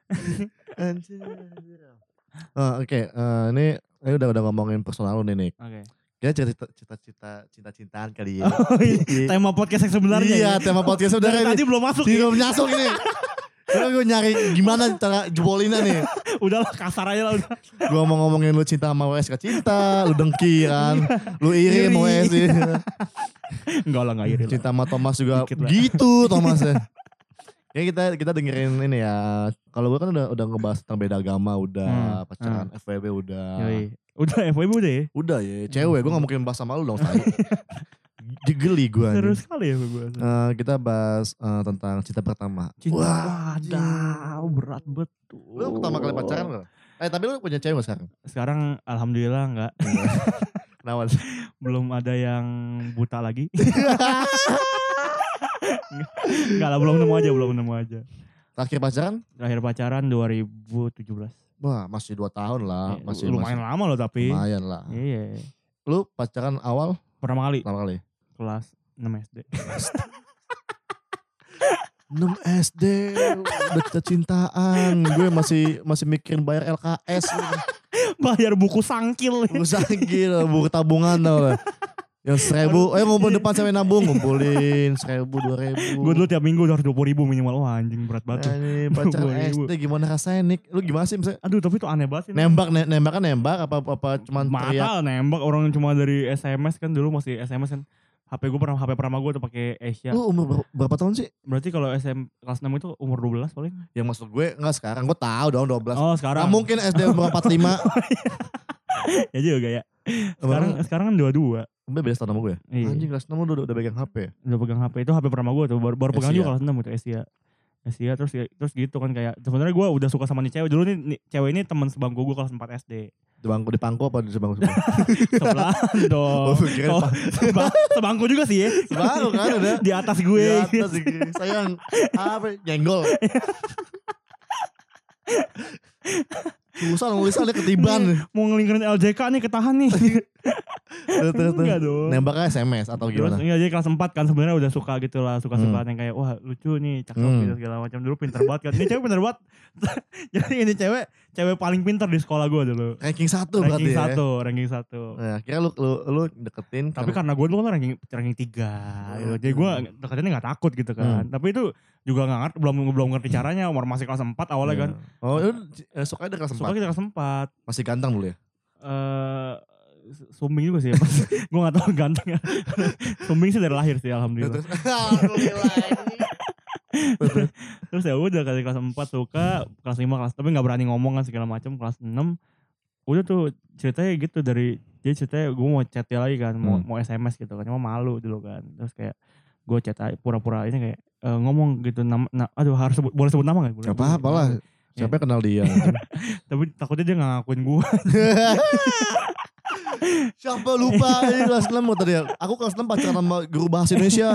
Ah, Oke, eh, ini ini udah udah ngomongin personal lu nih Nick. Oke. Kita cerita cita-cita cinta-cintaan kali ya. Oh, iya. Tema podcast yang sebenarnya. iya, ya. tema podcast ini. tadi belum masuk. ya. Tidak nyasuk ini. Karena gue nyari gimana cara jebolinnya nih. Udahlah kasar aja lah udah. Gue mau ngomongin lu cinta sama WS gak cinta, lu dengki kan. Lu iri sama WS. Enggak lah, enggak iri lah. Cinta sama Thomas juga gitu Thomas ya. Ya kita kita dengerin ini ya. Kalau gue kan udah udah ngebahas tentang beda agama udah, Hmm, pacaran FWB udah. Yoi. Udah FWB udah ya. Udah ya, cewek. Gue gak mungkin bahas sama lu dong, tai. Geli gue Seru sekali ya FWB. Eh, kita bahas eh, tentang cinta pertama. Cinta Wah, wadaw, berat betul. Lu pertama kali pacaran gak? Eh tapi lu punya cewek gak sekarang? Sekarang alhamdulillah enggak. Kenapa? belum ada yang buta lagi. Enggak lah, belum nemu aja, belum nemu aja. Terakhir pacaran? Terakhir pacaran 2017. Wah masih 2 tahun lah. Iya, Masih lumayan lama loh masih, tapi. Lumayan lah. Iya. Lu pacaran awal Pertama kali pertama kali? Kelas 6 SD. 6 SD udah cinta-cintaan. Gue masih masih mikirin bayar LKS. Bayar buku sangkil. Usah gila buku tabungan tau gak? Yang seribu, eh ngumpul depan sampai nabung ngumpulin seribu dua ribu. Gue dulu tiap minggu udah 20 ribu minimal. Wah anjing berat banget. Ini 20.000. SD gimana rasanya Nick? Lu gimana sih misalnya Aduh tapi itu aneh banget sih. nembak ne nembak kan nembak apa apa cuman teriak nembak orang cuma dari SMS kan dulu masih SMS kan. HP gue pernah HP pertama gue tuh pakai Asia. Lu umur ber- berapa tahun sih? Berarti kalau SM kelas 6 itu umur 12 paling. Yang maksud gue enggak sekarang gue tahu dong 12. Oh, sekarang. Nggak mungkin SD umur 45. ya juga ya. Sekarang sekarang kan 22. Udah beda tahun sama gue. Iya. Anjing kelas 6 lu udah, udah pegang HP. Udah pegang HP itu HP pertama gue tuh baru, baru pegang juga kelas 6 itu Asia. Asia terus terus gitu kan kayak sebenarnya gue udah suka sama nih cewek dulu nih, nih cewek ini teman sebangku gue kelas 4 SD. Di bangku di pangku apa di sebangku sebelah? Oh, dong. Oh, pa- seba- sebangku juga sih ya. Sebangku kan udah. Di atas gue. Di atas sih. Sayang apa nyenggol. Susah nulisnya ada ketiban. Mau ngelingkarin LJK nih ketahan nih. Terus, terus, terus. Enggak dong. Nembaknya SMS atau Terus gimana? enggak jadi kelas 4 kan sebenarnya udah suka gitu lah, suka-sukaan yang kayak wah lucu nih, cakep Hmm. gitu segala macam. Dulu pinter banget kan. Ini cewek pinter banget. jadi ini cewek cewek paling pinter di sekolah gue dulu. Ranking satu berarti ranking ya. satu, ranking satu. Nah, kira lu lu lu deketin Tapi karena gue dulu kan ranking ranking tiga, gitu. jadi gue deketinnya nggak takut gitu kan. Hmm. Tapi itu juga nggak ngerti, belum belum ngerti caranya. Umur masih kelas 4 awalnya kan. Oh, lu eh, sukanya dari kelas Suka 4. kita kelas 4 Masih ganteng dulu ya? eh sumbing juga sih ya. gue gak tau ganteng sumbing sih dari lahir sih alhamdulillah. Alhamdulillah. Terus, ya udah kali kelas 4 suka, kelas 5 kelas tapi nggak berani ngomong kan segala macam kelas 6 udah tuh ceritanya gitu dari dia ceritanya gue mau chat dia lagi kan mau Hmm. mau SMS gitu kan cuma malu dulu kan terus kayak gue chat pura-pura ini kayak eh, ngomong gitu nama na- aduh harus sebut, boleh sebut nama gak? Boleh, Gak apa-apa lah. Iya. Siapa yang kenal dia? tapi takutnya dia gak ngakuin gue Siapa lupa ini kelas 6 tadi ya. Aku kelas 6 pacaran sama guru bahasa Indonesia.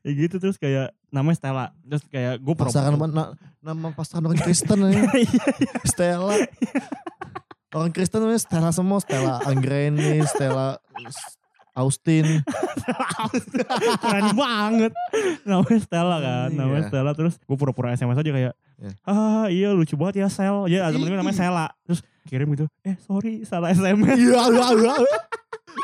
Ya gitu terus kayak namanya Stella terus kayak gue Pasaran na, nama pasaran orang Kristen ya. Iya, Stella. Orang Kristen namanya Stella semua, Stella Anggreni, Stella Austin. Keren banget. Namanya Stella kan. Namanya Iya. Stella. Terus gue pura-pura SMS aja kayak. Iya. Ah iya lucu banget ya Sel. Ya temen gue namanya Sela. Terus kirim gitu. Eh sorry salah SMS. Iya, iya, iya.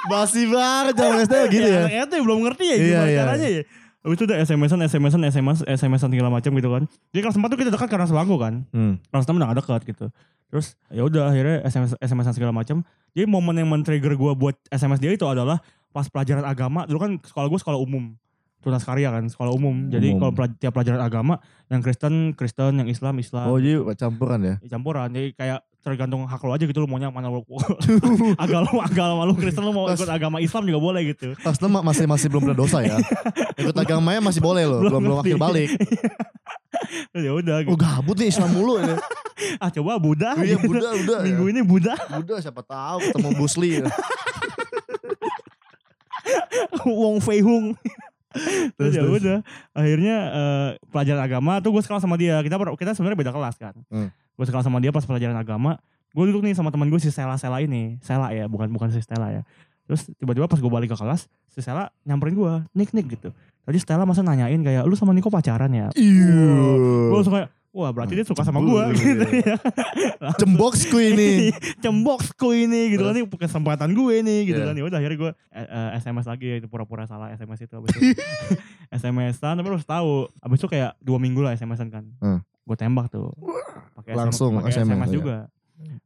Basi banget zaman SD gitu ya. Ya, tuh belum ngerti ya Iya, gimana iya. caranya ya. Habis itu udah SMS-an, SMS-an, SMS, SMS-an segala macam gitu kan. Jadi kelas 4 tuh kita dekat karena sebangku kan. Hmm. Kelas 6 udah gak dekat gitu. Terus ya udah akhirnya SMS SMS-an segala macam. Jadi momen yang men-trigger gue buat SMS dia itu adalah pas pelajaran agama. Dulu kan sekolah gue sekolah umum. Tunas karya kan, sekolah umum. Jadi Umum. kalau pelaj- tiap pelajaran agama, yang Kristen, Kristen, yang Islam, Islam. Oh jadi campuran? Ya, campuran. Jadi kayak tergantung hak lo aja gitu lo maunya mana lo. agama agama lo Kristen lo mau ikut agama Islam juga boleh gitu. Ma- masih masih belum berdosa ya. Ikut agamanya masih boleh loh, belum belum wakil balik. ya udah Oh gitu. gabut nih Islam mulu ini. Ah coba Buddha. Iya gitu. Buddha udah. Minggu ini Buddha. Buddha siapa tahu ketemu Busli. Wong Fei Hung. Terus ya udah akhirnya eh, pelajaran agama tuh gue sekolah sama dia. Kita kita sebenarnya beda kelas kan. Hmm. gue sekolah sama dia pas pelajaran agama gue duduk nih sama teman gue si Sela Sela ini. Sela ya bukan bukan si Stella ya. Terus tiba-tiba pas gue balik ke kelas si Sela nyamperin gue Nik Nik gitu. Tadi Stella masa nanyain kayak lu sama Niko pacaran ya? Iya. gue langsung kayak wah berarti dia suka sama gue Cemburu, gitu iya. ya. Cemboksku ini. cemboksku ini gitu. Kan ini kesempatan gue nih gitu Iya. kan. Ya udah akhirnya gue eh, eh, SMS lagi itu pura-pura salah SMS itu itu. SMS-an tapi harus tahu. Abis itu kayak dua minggu lah SMS-an kan. Hmm. gue tembak tuh. Pakai SMS, Langsung SMS SMS ya? juga.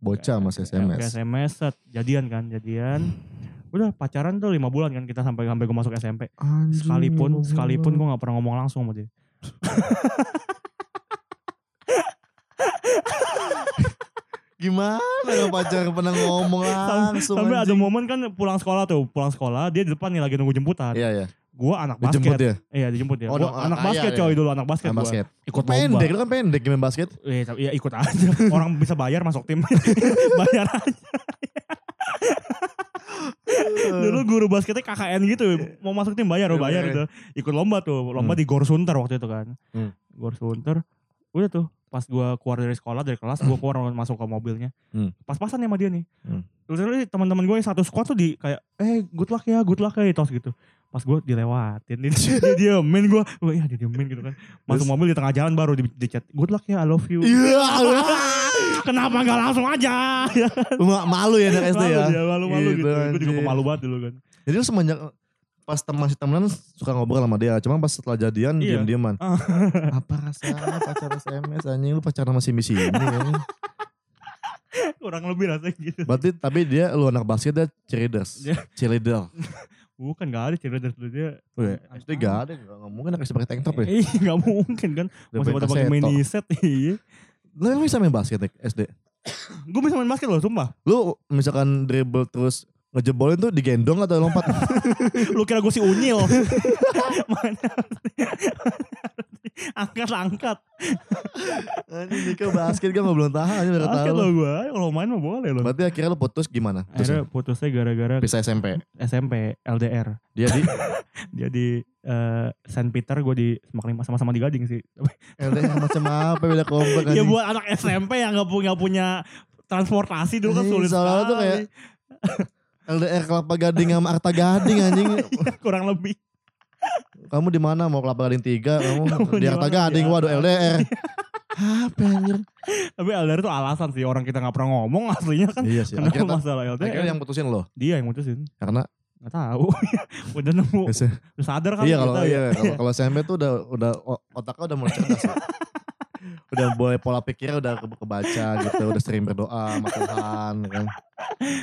Bocah Pakai SMS. SMS set jadian kan jadian. Udah pacaran tuh lima bulan kan kita sampai sampai gue masuk SMP sekalipun sekalipun gue nggak pernah ngomong langsung sama dia Gimana gak pacar pernah ngomong langsung sampai ada momen kan pulang sekolah tuh pulang sekolah dia di depan nih lagi nunggu jemputan Iya iya. gue anak basket Dijemput ya? Iya dijemput ya. Oh, Gua anak- ah, basket iya, coy iya. dulu anak basket. Main gua. basket. Ikut Pendek, lu kan pendek main basket. Tapi ya ikut aja. Orang bisa bayar masuk tim. bayar aja. dulu guru basketnya KKN gitu. Mau masuk tim bayar, Iya, bayar iya. itu. Ikut lomba tuh. Lomba Hmm. di Gor Sunter waktu itu kan. Hmm. Gor Sunter. Udah tuh. Pas gua keluar dari sekolah, dari kelas, gua keluar masuk ke mobilnya. Hmm. Pas-pasan sama dia nih. Hmm. Literally teman-teman gue yang satu squad tuh di kayak, eh good luck ya, good luck ya, tos gitu. Pas gue dilewatin, dia, dia diemin gue, gue iya dia diemin gitu kan. Masuk Terus? mobil di tengah jalan baru di, di chat, good luck ya, I love you. Iya. Kenapa gak langsung aja? Lu ma- malu ya anak SD malu ya. dia, malu-malu Gitu, gitu. Gue juga pemalu banget dulu kan. Jadi lu semenjak pas tem masih temenan suka ngobrol sama dia. Cuma pas setelah jadian Iya. diam-diaman. Ah. Apa rasanya pacar SMS anjing lu pacaran sama si Misi ini anjing. Kurang lebih rasanya gitu. Berarti tapi dia lu anak basket dia cheerleaders. Dia- Cheerleader. Bukan gak ada dari dulu dia. Oh ya, SD gak ada, gak, gak mungkin anak pakai tank top ya. Eh, gak mungkin kan. Masih pakai pada pakai mini set. Iya. Lu emang bisa main basket SD? Gue bisa main basket loh, sumpah. Lu misalkan dribble terus ngejebolin tuh digendong atau lompat? Lu kira gue si Unyil. Mana? Angkat-angkat. Anjing Niko basket kan belum tahan udah Basket lo gue. Kalau main mah boleh loh. Berarti akhirnya lu putus gimana? Akhirnya Putusnya? putusnya gara-gara Bisa SMP. SMP LDR. Dia di Dia di eh, Saint Peter, gue di sama-sama di Gading sih. LDR macam apa beda komplek ya buat anak SMP yang gak punya punya transportasi dulu kan sulit soalnya sekali. tuh kayak LDR Kelapa Gading sama Arta Gading anjing. kurang lebih. Kamu di mana mau Kelapa Gading 3, kamu Kamu di Arta? Gading. Di Waduh. LDR. Apa anjir? Tapi LDR itu alasan sih orang kita gak pernah ngomong aslinya kan. Iya sih. Kenapa Akhirnya, masalah LDR? akhirnya yang putusin lo Dia yang mutusin. karena Gak tahu. Udah nemu. Udah sadar kan. iya kalau kita ya. iya kalau kalau SMP tuh udah udah otaknya udah mulai cerdas. Ya. udah boleh pola pikirnya udah ke- kebaca gitu, udah sering berdoa sama Tuhan kan.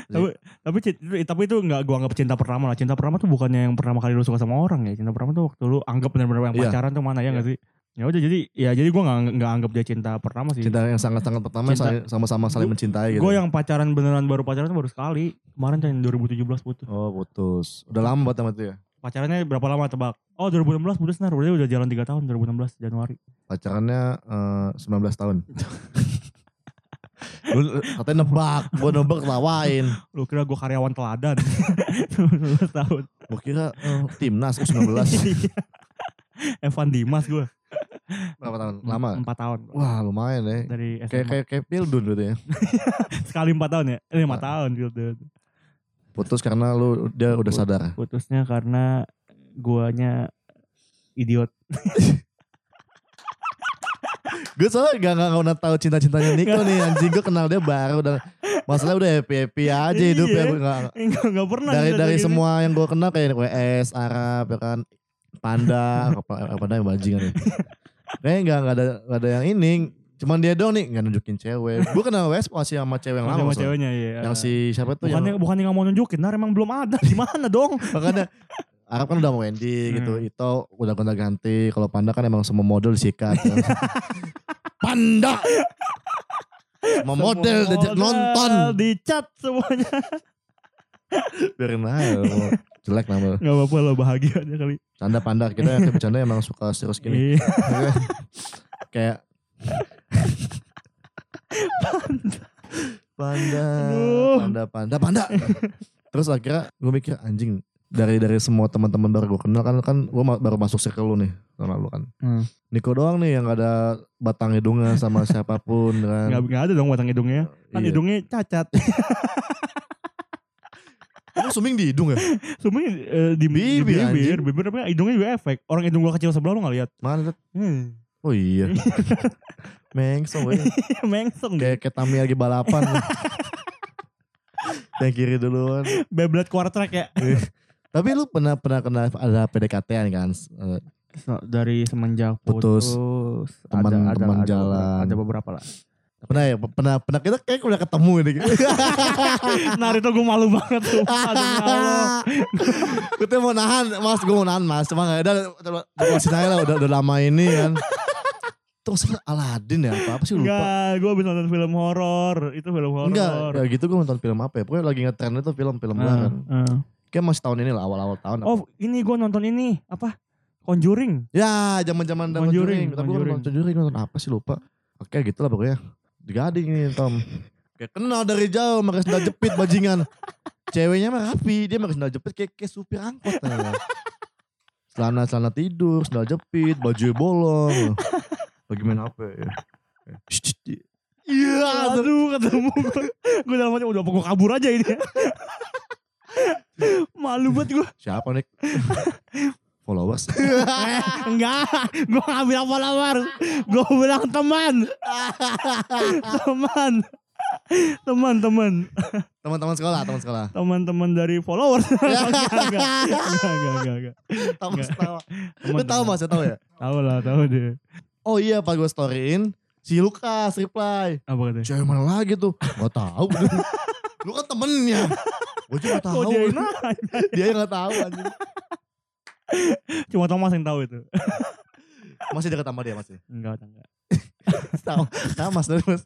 tapi tapi tapi itu nggak gua anggap cinta pertama lah cinta pertama tuh bukannya yang pertama kali lu suka sama orang ya cinta pertama tuh waktu lu anggap benar-benar yang Iya. pacaran tuh mana ya nggak sih ya udah jadi ya jadi gua nggak nggak anggap dia cinta pertama sih Cinta yang sangat-sangat pertama Cinta- saling- sama-sama saling Gua- mencintai gitu. gue yang pacaran beneran baru pacaran tuh baru sekali kemarin kan 2017 putus Oh putus. Udah lama banget sama itu ya. Pacarannya berapa lama tebak oh 2016 putus nar berarti udah jalan 3 tahun 2016 Januari Pacarannya eh, 19 tahun. Lu katanya nebak, gua nebak ketawain. lu kira gue karyawan teladan 19 tahun Gua kira eh, timnas U19. Iya. Evan Dimas gue Berapa tahun? Lama? Empat tahun. Wah lumayan ya. Dari Kayak SMA. kayak kayak Pildun gitu ya. Sekali empat tahun ya? Eh, lima Ah. tahun gitu. Putus karena lu dia udah sadar. Putusnya karena guanya idiot. Gue soalnya gak, gak, gak tahu cinta-cintanya Niko nih anjing gue kenal dia baru udah masalah udah happy happy aja Gua nggak- Enggak, enggak pernah. dari dari semua yang gue kenal kayak WS Arab ya kan Panda apa apa yang bajingan ya kayaknya nggak nggak ada nggak ada yang ini cuman dia doang nih nggak nunjukin cewek gue kenal WS masih sama cewek yang gitu. lama Sama ceweknya ya. yang si siapa tuh bukannya yang bukannya nggak mau nunjukin, nah emang belum ada. Gimana dong? makanya Arab kan udah sama Wendy gitu Hmm. itu udah gonta ganti kalau Panda kan emang semua model disikat Panda semua model diajak nonton Dicat semuanya. biarin aja mau jelek nama Gak apa-apa lo bahagia aja kali. canda panda kita yang bercanda emang suka serius gini Iya. kayak panda Aduh. panda panda panda terus akhirnya gue mikir anjing dari dari semua teman-teman baru gue kenal kan kan gue baru masuk circle lu nih tahun lalu kan Hmm. Niko doang nih yang gak ada batang hidungnya sama siapa pun kan Gak, gak ada dong batang hidungnya. Kan Iya. hidungnya cacat. Emang suming di hidung ya Semuanya eh, di, di Bibir, bibir, bibir tapi hidungnya juga efek. Orang hidung gua kecil sebelah lu gak lihat. mana? Hmm. oh iya mengsong gue Mengsong deh. kayak kayak Tami lagi balapan yang kiri duluan Beyblade quarter track ya. Tapi lu pernah pernah kena ada PDKT-an kan? Eh, So, dari semenjak Putus. putus, Teman- ada, ada, teman ada jalan. ada beberapa lah. Pernah ya? Pernah pernah kita kayak udah ketemu ini. nah itu gue malu banget tuh. Ya gue tuh mau nahan, mas gue mau nahan mas. Cuma gak ada, lepasin aja lah udah, udah lama ini kan. Terus Aladin ya apa apa sih lupa. Enggak, gue habis nonton film horor. Itu film horor. Enggak, ya gitu gue nonton film apa ya. Pokoknya lagi ngetren itu film-film Ah, kan. ah. Kayak masih tahun ini lah, awal-awal tahun. Oh ini gue nonton ini apa? Conjuring. Ya, zaman-zaman zaman Conjuring, Conjuring. Tapi gue nonton Conjuring. Nonton apa sih lupa. Oke gitu lah pokoknya. Digading nih Tom. Kayak kenal dari jauh pakai sendal jepit bajingan. Ceweknya mah rapi, dia pakai sendal jepit kayak, kayak supir angkot. celana tidur, sendal jepit, baju bolong. Lagi main HP ya. Iya, Aduh ketemu gue. gue dalam hati udah gue kabur aja ini. Malu banget gue. siapa nih? Followers. Enggak, gue gak bilang follower. Gue bilang teman. teman. Teman, teman. Teman-teman sekolah, teman sekolah. Teman-teman dari followers. enggak, enggak, enggak, enggak, enggak, enggak. Tahu tahu. Lu tahu tahu ya? Tahu lah, tahu deh. Oh iya, pas gue storyin, si Lukas reply. Apa katanya? Cewek mana lagi tuh? Gak tahu. Lu kan temennya. Gue juga gak tahu. dia? Dia gak tahu anjing. Cuma Thomas yang tahu itu. Masih deket sama dia masih. Enggak, enggak. Tahu. Mas, mas.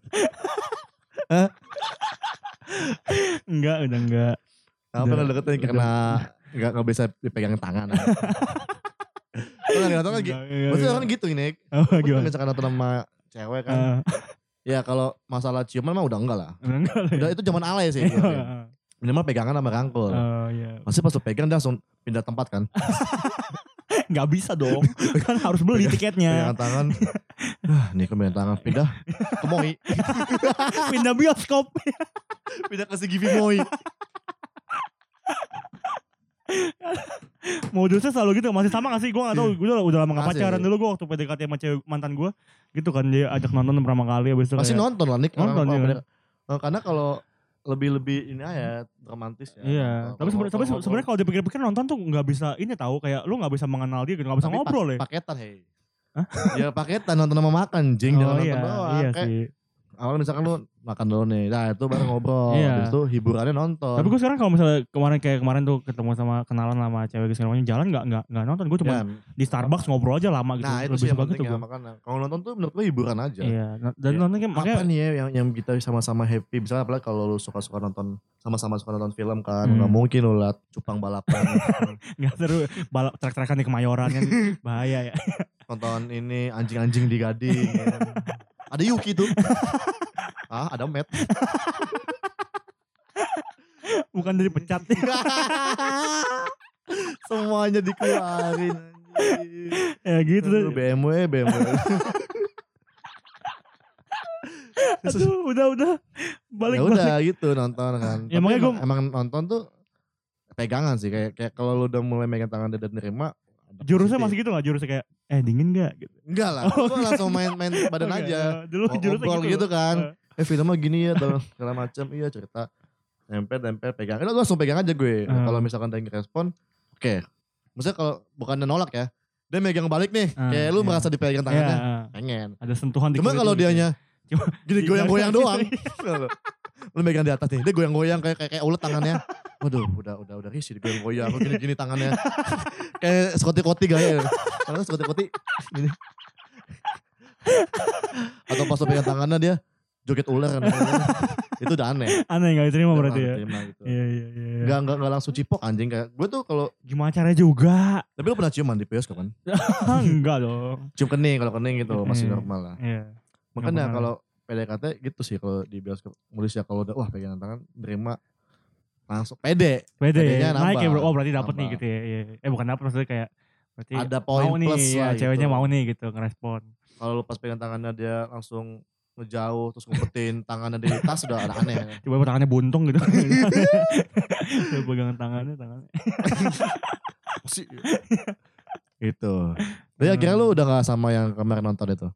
Enggak, udah enggak. Kenapa Udah. kan deketin karena gak, gak bisa dipegang tangan. Lu gak lagi. Enggak, enggak, Maksudnya enggak. kan gitu ini. Oh, gimana? misalkan nonton sama cewek kan. Ah, Ya kalau masalah ciuman mah udah enggak lah. enggak lah. Udah itu zaman alay sih. Iya. Minimal pegangan sama rangkul. Oh iya. Masih pas lu pegang dia langsung pindah tempat kan. Enggak bisa dong. kan harus beli tiketnya. Pegangan tangan. Ah, nih pegangan tangan. Pindah ke Moi. Pindah bioskop. Pindah ke si Givi Moi. Modusnya selalu gitu. Masih sama gak sih? Gue gak tau. Gue udah, udah lama gak pacaran dulu. Gue waktu PDKT sama cewek mantan gue. Gitu kan. Dia ajak nonton pertama kali. Abis itu Masih kayak, nonton lah Nick. Nonton, iya. kalau- Eh, Karena kalau lebih-lebih ini aja romantis ya. Iya, tapi sebenarnya tapi kalau- sebenarnya kalau dipikir-pikir nonton tuh nggak bisa ini tahu kayak lu nggak bisa mengenal dia gitu, nggak bisa Tapi ngobrol ya. pak- Paketan hei. Ya paketan nonton sama makan jing jangan Oh nonton iya, doang. iya Kayak sih. Awal misalkan lu makan dulu nih. Nah itu baru ngobrol. Iya. Habis itu hiburannya nonton. Tapi gue sekarang kalau misalnya kemarin kayak kemarin tuh ketemu sama kenalan sama cewek segala macam jalan nggak nggak nggak nonton gue cuma Ya, di Starbucks ngobrol aja lama gitu. Nah itu Lebih suka penting gitu ya makanya. Kalau nonton tuh menurut gue hiburan aja. Iya, no- dan Iya. nonton kayak makanya Apa nih ya yang, yang kita sama-sama happy. Misalnya apalagi kalau lu suka-suka nonton sama-sama suka nonton film kan. Hmm. Nggak mungkin lu liat cupang balapan. nggak seru balap trek-trekan di Kemayoran kan bahaya ya. nonton ini anjing-anjing di Gading. ya. Ada Yuki tuh. ah, ada Matt. Bukan dari pecat. Semuanya dikeluarin ya gitu tuh. BMW, BMW. Aduh, udah udah. Balik ya balik. udah gitu nonton kan. Ya, makanya emang, gua- emang nonton tuh pegangan sih kayak kayak kalau lu udah mulai megang tangan dan nerima Jurusnya masih gitu gak? Jurusnya kayak, eh dingin gak? Gitu. enggak lah. Oh, gua langsung main-main badan Oke, aja. eh, Dulu ngobrol gitu. gitu kan. Eh filmnya gini ya segala macam iya cerita nempel nempel pegang. Itu langsung pegang aja gue. Hmm. Kalau misalkan yang respon, oke. Maksudnya kalau bukan nolak ya, dia megang balik nih. Hmm, kayak lu iya. merasa dipegang Iya, tangannya, eh, pengen. ada sentuhan di Cuma kalau lu gitu. dianya Cuma gini goyang-goyang doang. lu megang di atas nih, dia goyang-goyang kayak kayak, kayak ulet tangannya. Waduh, udah udah udah risih goyang-goyang, gini-gini tangannya. kayak sekoti-koti gaya. Karena sekoti-koti gini. Atau pas lu pegang tangannya dia joget ular kan. itu udah aneh. Aneh gak diterima Udah berarti ya? terima gitu. Iya, iya, iya. iya. Enggak, enggak, enggak langsung cipok anjing kayak gue tuh kalau Gimana caranya juga? tapi lu pernah ciuman di bioskop kan? Enggak dong. Cium kening kalau kening gitu masih normal lah. Iya. Makanya kalau PDKT gitu sih kalau di bioskop Malaysia kalau udah wah pegangan tangan nerima langsung pede Pedenya ya. Naik ya bro. Oh berarti dapet nih gitu ya. Iya. Eh bukan dapet maksudnya kayak berarti ada poin mau nih plus ya, lah ceweknya gitu. mau nih gitu ngerespon. kalau lu pas pegang tangannya dia langsung ngejauh terus ngumpetin tangannya di tas udah ada aneh Tiba-tiba tangannya buntung gitu. Pegangan tangannya, tangannya. sih gitu tapi akhirnya lu udah gak sama yang kemarin nonton itu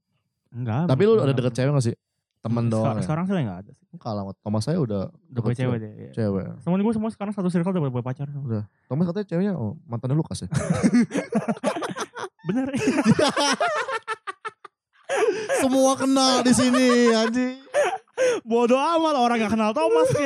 Enggak. tapi lu ada deket cewek gak sih temen doang ya? Sekarang sih enggak ada sih. kalau Thomas saya udah Udah punya deket cewek deh. iya. cewek Temen gue semua sekarang satu circle udah punya pacar. semua. udah Thomas katanya ceweknya oh, mantannya Lukas ya Bener. semua kenal di sini anjing Bodoh amat orang gak kenal Thomas.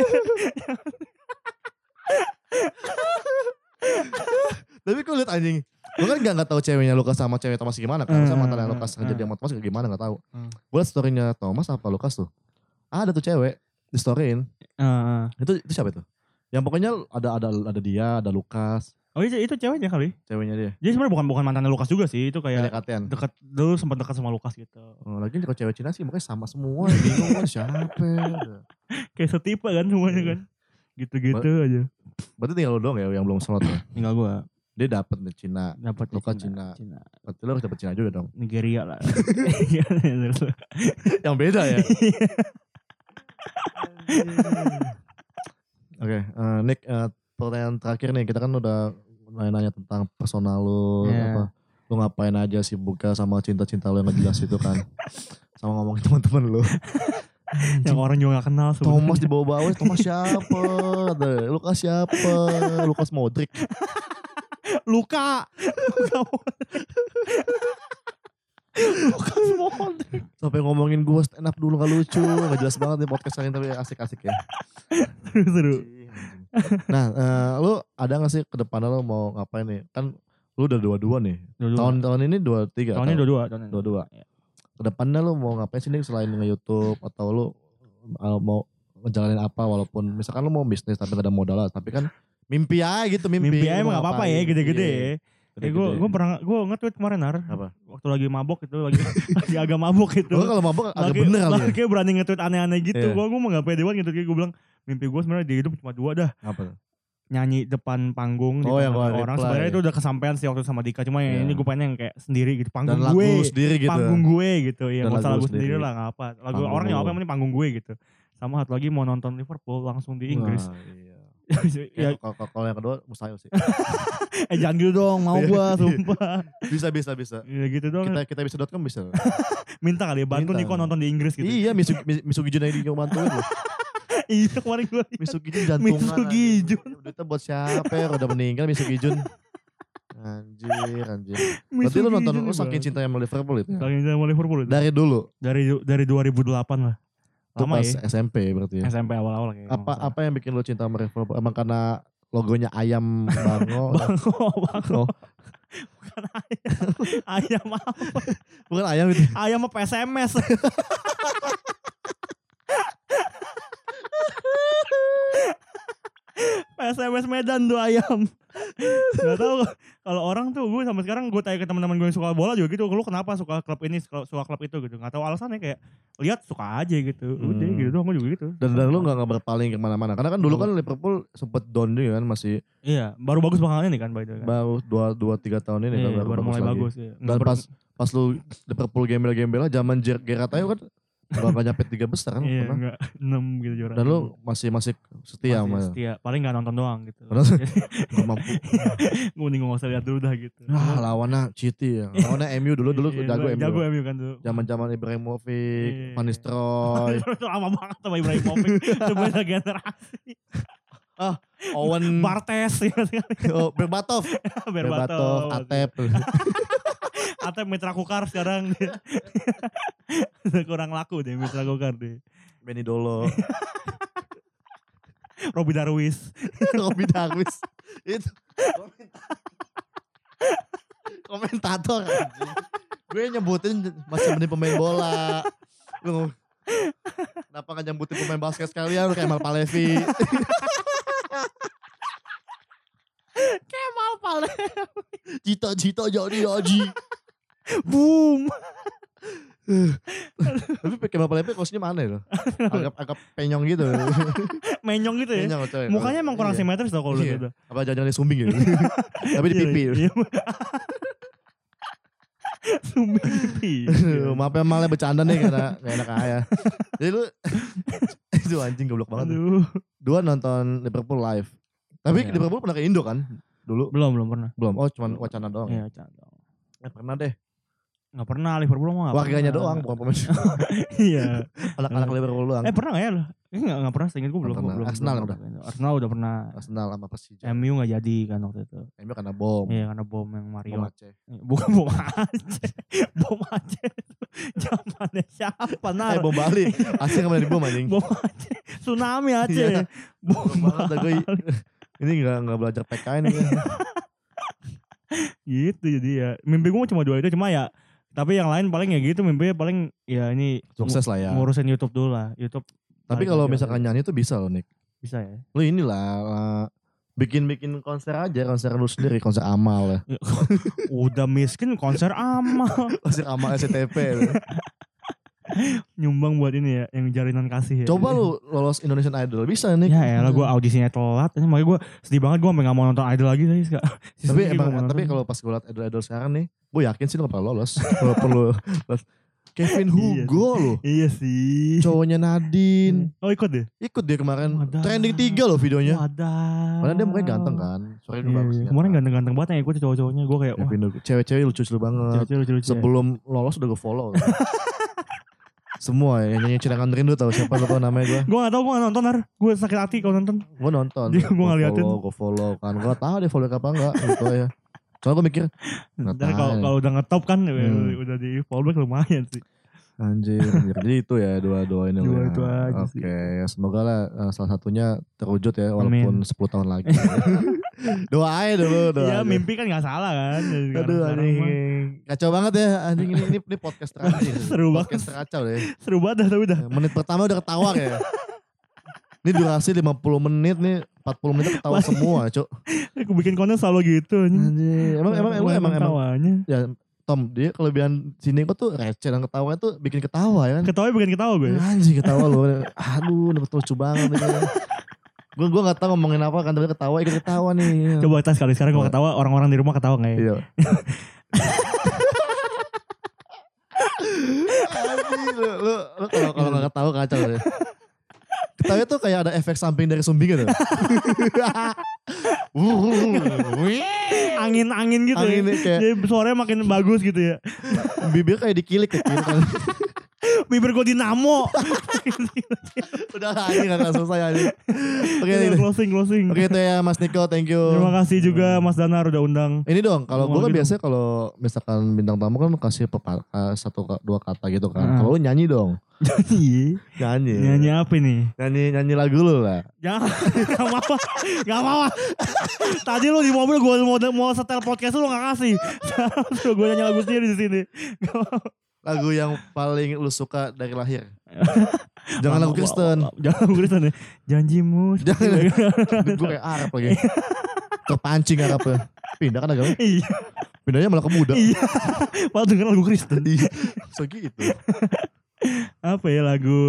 Tapi gue liat anjing. Gue kan gak, gak tahu ceweknya Lukas sama cewek Thomas gimana kan. Saya Hmm, mantan Lukas hmm, ngejadi sama Thomas gimana gak tahu. Hmm. Gue liat storynya Thomas apa Lukas tuh. Ada tuh cewek di storyin. Heeh. Itu itu siapa itu? Yang pokoknya ada ada ada dia, ada Lukas, Oh itu, itu ceweknya kali. ceweknya dia. Jadi sebenarnya bukan bukan mantannya Lukas juga sih. Itu kayak deket dulu sempat dekat sama Lukas gitu. Oh, lagi kalau cewek Cina sih makanya sama semua. Bingung kan siapa. Kayak setipe kan semuanya kan. Gitu-gitu aja. Berarti tinggal lu doang ya yang belum slot ya. Tinggal gua Dia dapet nih Cina. dapat Lukas Cina. Cina. Berarti lu harus dapet Cina juga dong. Nigeria lah. yang beda ya. Oke, eh, Nick, eh, pertanyaan terakhir nih, kita kan udah nanya-nanya tentang personal lu, Iya. apa, lu ngapain aja sih buka sama cinta-cinta lu yang gak jelas itu kan, sama ngomongin teman-teman lu. yang orang juga gak kenal sebenarnya. Thomas di bawah-bawah, Thomas siapa? Lukas siapa? Lukas Modric. Luka. Luka Modric. Sampai ngomongin gue stand up dulu gak lucu, gak jelas banget nih podcast kali ini tapi asik-asik ya. Seru. Nah, eh, lu ada gak sih ke depannya lu mau ngapain nih? Kan lu udah dua-dua nih. Dua-dua. Tahun-tahun ini dua-tiga. Tahun ini dua-dua. tahun ini Dua-dua. Iya. ke depannya lu mau ngapain sih nih selain nge-youtube atau lu uh, mau ngejalanin apa walaupun misalkan lu mau bisnis tapi gak ada modal lah tapi kan mimpi aja gitu mimpi Mimpi aja emang gak apa-apa ya gede-gede Iya, ya. Eh gue gue pernah gue nge-tweet kemarin Nar. Apa? Waktu lagi mabok itu lagi lagi agak mabok itu. Lu kalau mabok agak lagi, bener kali ya? lagi kayak berani nge-tweet aneh-aneh gitu. Iya. Gue gue mau gak pede banget gitu. Gue bilang mimpi gue sebenarnya di hidup cuma dua dah. Apa? Nyanyi depan panggung Oh, di depan orang. Sebenarnya itu udah kesampaian sih waktu sama Dika. Cuma yang Iya. ini gue pengen yang kayak sendiri gitu. Dan Panggung lagu gue. sendiri gitu. Panggung gue gitu. Ya Dan usah lagu sendiri lah gak apa. Lagu Panggung orang yang apa yang panggung gue gitu. Sama satu lagi mau nonton Liverpool langsung di Inggris. Wah, iya. Ya, Ya, kalau- kalau yang kedua mustahil sih. eh jangan gitu dong mau Iya. gue sumpah. bisa bisa bisa. Ya gitu dong. Kita kita bisa.com bisa. Minta kali ya bantu Minta. Niko nonton di Inggris gitu. iya, Misu Misugi Jun yang bantuin loh. iya kemarin gue Misugi Jun jantungan. Misugi anjing. Jun. Duitnya buat siapa ya? Udah meninggal Misugi Jun. Anjir, anjir. Berarti lu nonton lu saking cinta sama Liverpool itu ya? Saking cinta sama Liverpool itu. Dari dulu. Dari dari 2008 lah. Itu Lama pas ya. SMP berarti ya. SMP awal-awal kayak. Apa apa yang bikin lu cinta sama Liverpool? Emang karena logonya ayam bango? Bango, bango. Oh, Bukan ayam. ayam apa? bukan ayam itu. Ayam apa SMS? SMS Medan tuh ayam. Gak tau kalau orang tuh gue sampai sekarang gue tanya ke teman-teman gue yang suka bola juga gitu, lu kenapa suka klub ini, suka, klub itu gitu. Gak tahu alasannya kayak lihat suka aja gitu. Udah Hmm. gitu doang gue juga gitu. Dan, dan lu gak, nggak berpaling ke mana-mana. Karena kan dulu kan Liverpool sempet down juga kan. Masih Iya, baru bagus belakangan ini kan by the way. Kan. baru dua, dua tiga tahun ini Iya, kan baru, mulai lagi. bagus ya. Dan pas pas lu Liverpool gembel-gembel zaman Ger- Gerrard aja kan gak, gak nyampe tiga besar kan. iya, enggak 6 gitu juara. Dan lu masih masih setia Masih sama setia. Paling gak nonton doang gitu. Gak mampu. gue mending gak usah lihat dulu dah gitu. Wah lawannya City ya. Lawannya MU dulu dulu Iya, jago MU. Jago MU kan tuh. Zaman-zaman Ibrahimovic, Iya. Van Nistelrooy, Itu lama banget sama Ibrahimovic. Itu beda generasi. Owen, Bartes. ya. oh, Berbatov, Berbatov. Atep. Atep Mitra Kukar sekarang. Udah kurang laku deh Mitra Kukar deh. Benny Dolo, Robi Darwis. Robby Darwis. Itu komentator anjing. Gue nyebutin masih mending pemain bola. Lu Kenapa gak nyebutin pemain basket sekalian kayak Mal Palevi. Kemal Pale. Cita-cita jadi haji. Boom. Tapi Kemal Palevi kosnya mana ya? Agak agak penyong gitu. Menyong gitu ya. Penyong coy. Mukanya emang kurang Iya. simetris tau kalau Iya. gitu. Apa jangan-jangan sumbing gitu. Tapi di Iya, pipi. iya. Sumbing di pipi. Maaf ya malah bercanda nih karena gak enak aja. Jadi lu itu anjing goblok banget. Aduh. Dua nonton Liverpool live. Tapi Iya. Liverpool pernah ke Indo kan? Dulu Belum, belum pernah. belum. Oh, cuman wacana doang. Iya, canda. Eh, pernah deh. Gak pernah Liverpool mah gak Warganya pernah. doang, bukan pemain. Iya. Anak-anak Liverpool doang. Eh pernah gak ya lo? Eh gak, gak pernah, seinget gue belum. belum, Arsenal belum, udah. Arsenal udah pernah. Arsenal sama Persija. MU gak jadi kan waktu itu. MU karena bom. Iya karena bom yang Mario. Bom Aceh. Bukan bom Aceh. bom Aceh. Zamannya siapa Eh nar? bom Bali. Aceh kemarin di bom anjing. Bom Aceh. Tsunami Iya. Aceh. bom Bom gue. Bali. Ini gak, gak belajar PKN ini. Gitu jadi ya. Mimpi gue cuma dua itu cuma ya. Tapi yang lain paling ya gitu mimpinya paling ya ini Sukses lah ya. ngurusin YouTube dulu lah. YouTube Tapi kalau misalkan nyanyi tuh bisa loh Nick. bisa ya. Lu inilah eh, bikin-bikin konser aja, konser lu sendiri, konser amal ya. Udah miskin konser amal. Konser amal SCTV. Nyumbang buat ini ya yang jalinan kasih ya. Coba lu lolos Indonesian Idol, bisa nih. Ya elah gue audisinya telat. Makanya gue sedih banget gue sampe gak mau nonton Idol lagi tadi. Tapi emang, tapi kalau pas gue liat idol-idol sekarang nih, gue yakin sih lu gak pernah lolos. Walaupun lu lolos. Kevin Iya Hugo loh. Iya sih. Cowoknya Nadine. Oh ikut deh? Ikut dia kemarin. Wadah. Trending tiga loh videonya. Wadah. Padahal dia mukanya ganteng kan. Sorry Iya, bagus. iya. Kemarin ganteng-ganteng banget yang ikut cowok-cowoknya. Gue kayak wah Kevin Hugo. Cewek-cewek lucu-lucu banget. lucu lucu lucu. Sebelum lolos udah gue follow. Semua ya, yang nyanyi Cilangan Rindu tau siapa lu tau namanya gue. Gue gak tau gue gak nonton Nar. Gue sakit hati kalau nonton. Gue nonton. Dia- gua nggak liatin. follow, Gue follow kan. Gue tahu dia follow apa enggak gitu ya. Soalnya gue mikir, kalau kalau udah ngetop kan Hmm. udah di fallback lumayan sih. Anjir, anjir. Jadi itu ya dua-dua ini Dua ya. itu aja Oke, sih. ya semoga lah eh, salah satunya terwujud ya walaupun 10 tahun lagi. doa aja dulu, doa. Iya aja. mimpi kan gak salah kan. Aduh anjing. Kacau banget ya anjing ini ini, ini podcast terkacau. Seru banget. Podcast terkacau deh. Seru banget dah tapi dah. Menit pertama udah ketawa ya. Ini durasi 50 menit nih, 40 menit ketawa semua, Cuk. Aku bikin konten selalu gitu. anjing. Anjir, emang emang emang emang, emang tawanya. ya Tom, dia kelebihan sini kok tuh receh dan ketawanya tuh bikin ketawa ya kan. Ketawa bikin ketawa gue. Anjing ketawa lu. Aduh, dapet lucu banget nih. gue gue gak tau ngomongin apa kan tapi ketawa ikut ketawa nih. Coba tes kali sekarang gue ketawa orang-orang di rumah ketawa gak ya? Iya. Anjing, lu lu lu kalau kalau nggak ketawa kacau deh. Ketawa tuh kayak ada efek samping dari sumbing gitu. Angin-angin gitu Angin ya. kayak Jadi suaranya makin bagus gitu ya. bibir kayak dikilik kan. Bibir gue dinamo. Udah anjing gak selesai anjing. Oke Udah, ini. closing closing. Oke itu ya Mas Niko, thank you. Terima kasih juga Mas Danar udah undang. Ini dong, kalau gue kan gitu. biasanya kalau misalkan bintang tamu kan kasih pepa- eh, satu dua kata gitu kan. Heeh. Kalau lu nyanyi dong, Nyanyi. nyanyi. Nyanyi apa nih? Nyanyi nyanyi lagu lu lah. Jangan, gak mau, gak mau. Tadi lu di mobil gue mau mau setel podcast lu gak kasih. Sekarang gue nyanyi lagu sendiri di sini. Gak mau. Lagu yang paling lu suka dari lahir. Jangan lagu Kristen. Jangan lagu Kristen ya. Janjimu. Jangan. gue kayak Arab lagi. Terpancing Arab ya. pindah kan agama. Iya. Pindahnya malah ke Buddha. Iya. Malah denger lagu Kristen. Iya. So gitu. Apa ya lagu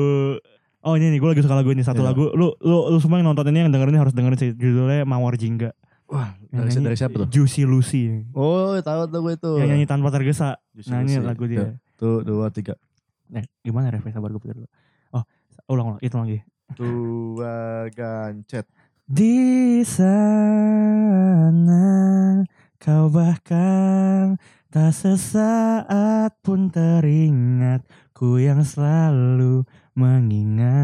Oh ini nih gue lagi suka lagu ini satu Iya. lagu lu, lu lu semua yang nonton ini yang dengerin ini harus dengerin sih judulnya Mawar Jingga Wah, dari, dari siapa tuh? Juicy Lucy Oh, tahu tuh gue itu. yang nyanyi tanpa tergesa Juicy nah ini Lucy. lagu dia Tuh, dua, tiga. Eh, gimana refnya sabar gue pikir dulu. Oh, ulang ulang itu lagi. Dua gancet. Di sana kau bahkan tak sesaat pun teringat ku yang selalu mengingat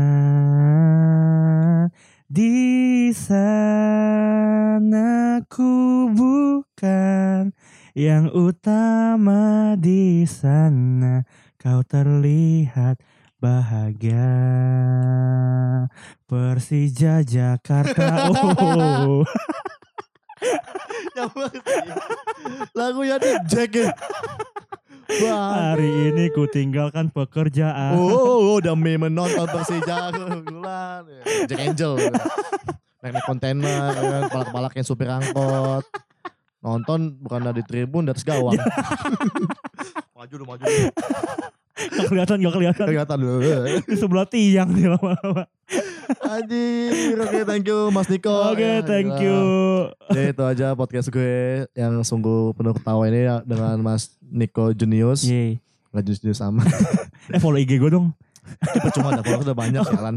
di sana ku bukan yang utama di sana kau terlihat bahagia Persija Jakarta oh. Lagunya di Jack ya. Wah. hari ini ku tinggalkan pekerjaan Oh, oh, demi menonton Persija bulan. Jack Angel. Naik-naik kontainer, ya kan, kepala-kepala kayak supir angkot. Nonton bukan di tribun, atas gawang. maju dulu, maju dulu. gak kelihatan gak kelihatan Kelihatan dulu. di sebelah tiang nih lama-lama Anjir, oke thank you Mas Niko. oke Ya, thank gila. you Ya itu aja podcast gue yang sungguh penuh ketawa ini ya, dengan Mas Niko Junius. Yeay. Gak junius-junius sama. eh follow IG gue dong Percuma dah, kalau udah banyak jalan.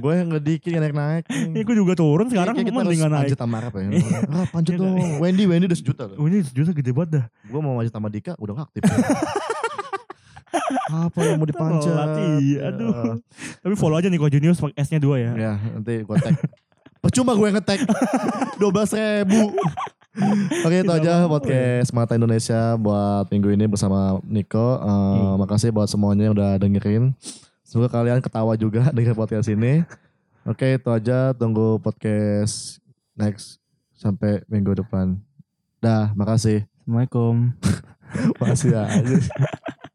gue yang ngedikit naik-naik. ini gue juga turun sekarang Kayak kita harus mendingan naik panjat sama Arab ya. Ah, panjat Iya, dong. Wendy, Wendy udah sejuta loh. Oh ini sejuta gede banget dah Gue mau panjat sama Dika, udah aktif. Apa yang mau dipanjat? Telat, iya, aduh. Tapi follow aja Nico Junius pakai S-nya dua ya. Ya, nanti gue tag. Percuma gue nge-tag 12 ribu. Oke itu aja podcast Mata Indonesia buat minggu ini bersama Niko. Eh, Makasih buat semuanya yang udah dengerin. Semoga kalian ketawa juga dengan podcast ini. Oke itu aja. Tunggu podcast next sampai minggu depan. Dah, makasih. Assalamualaikum. Makasih ya.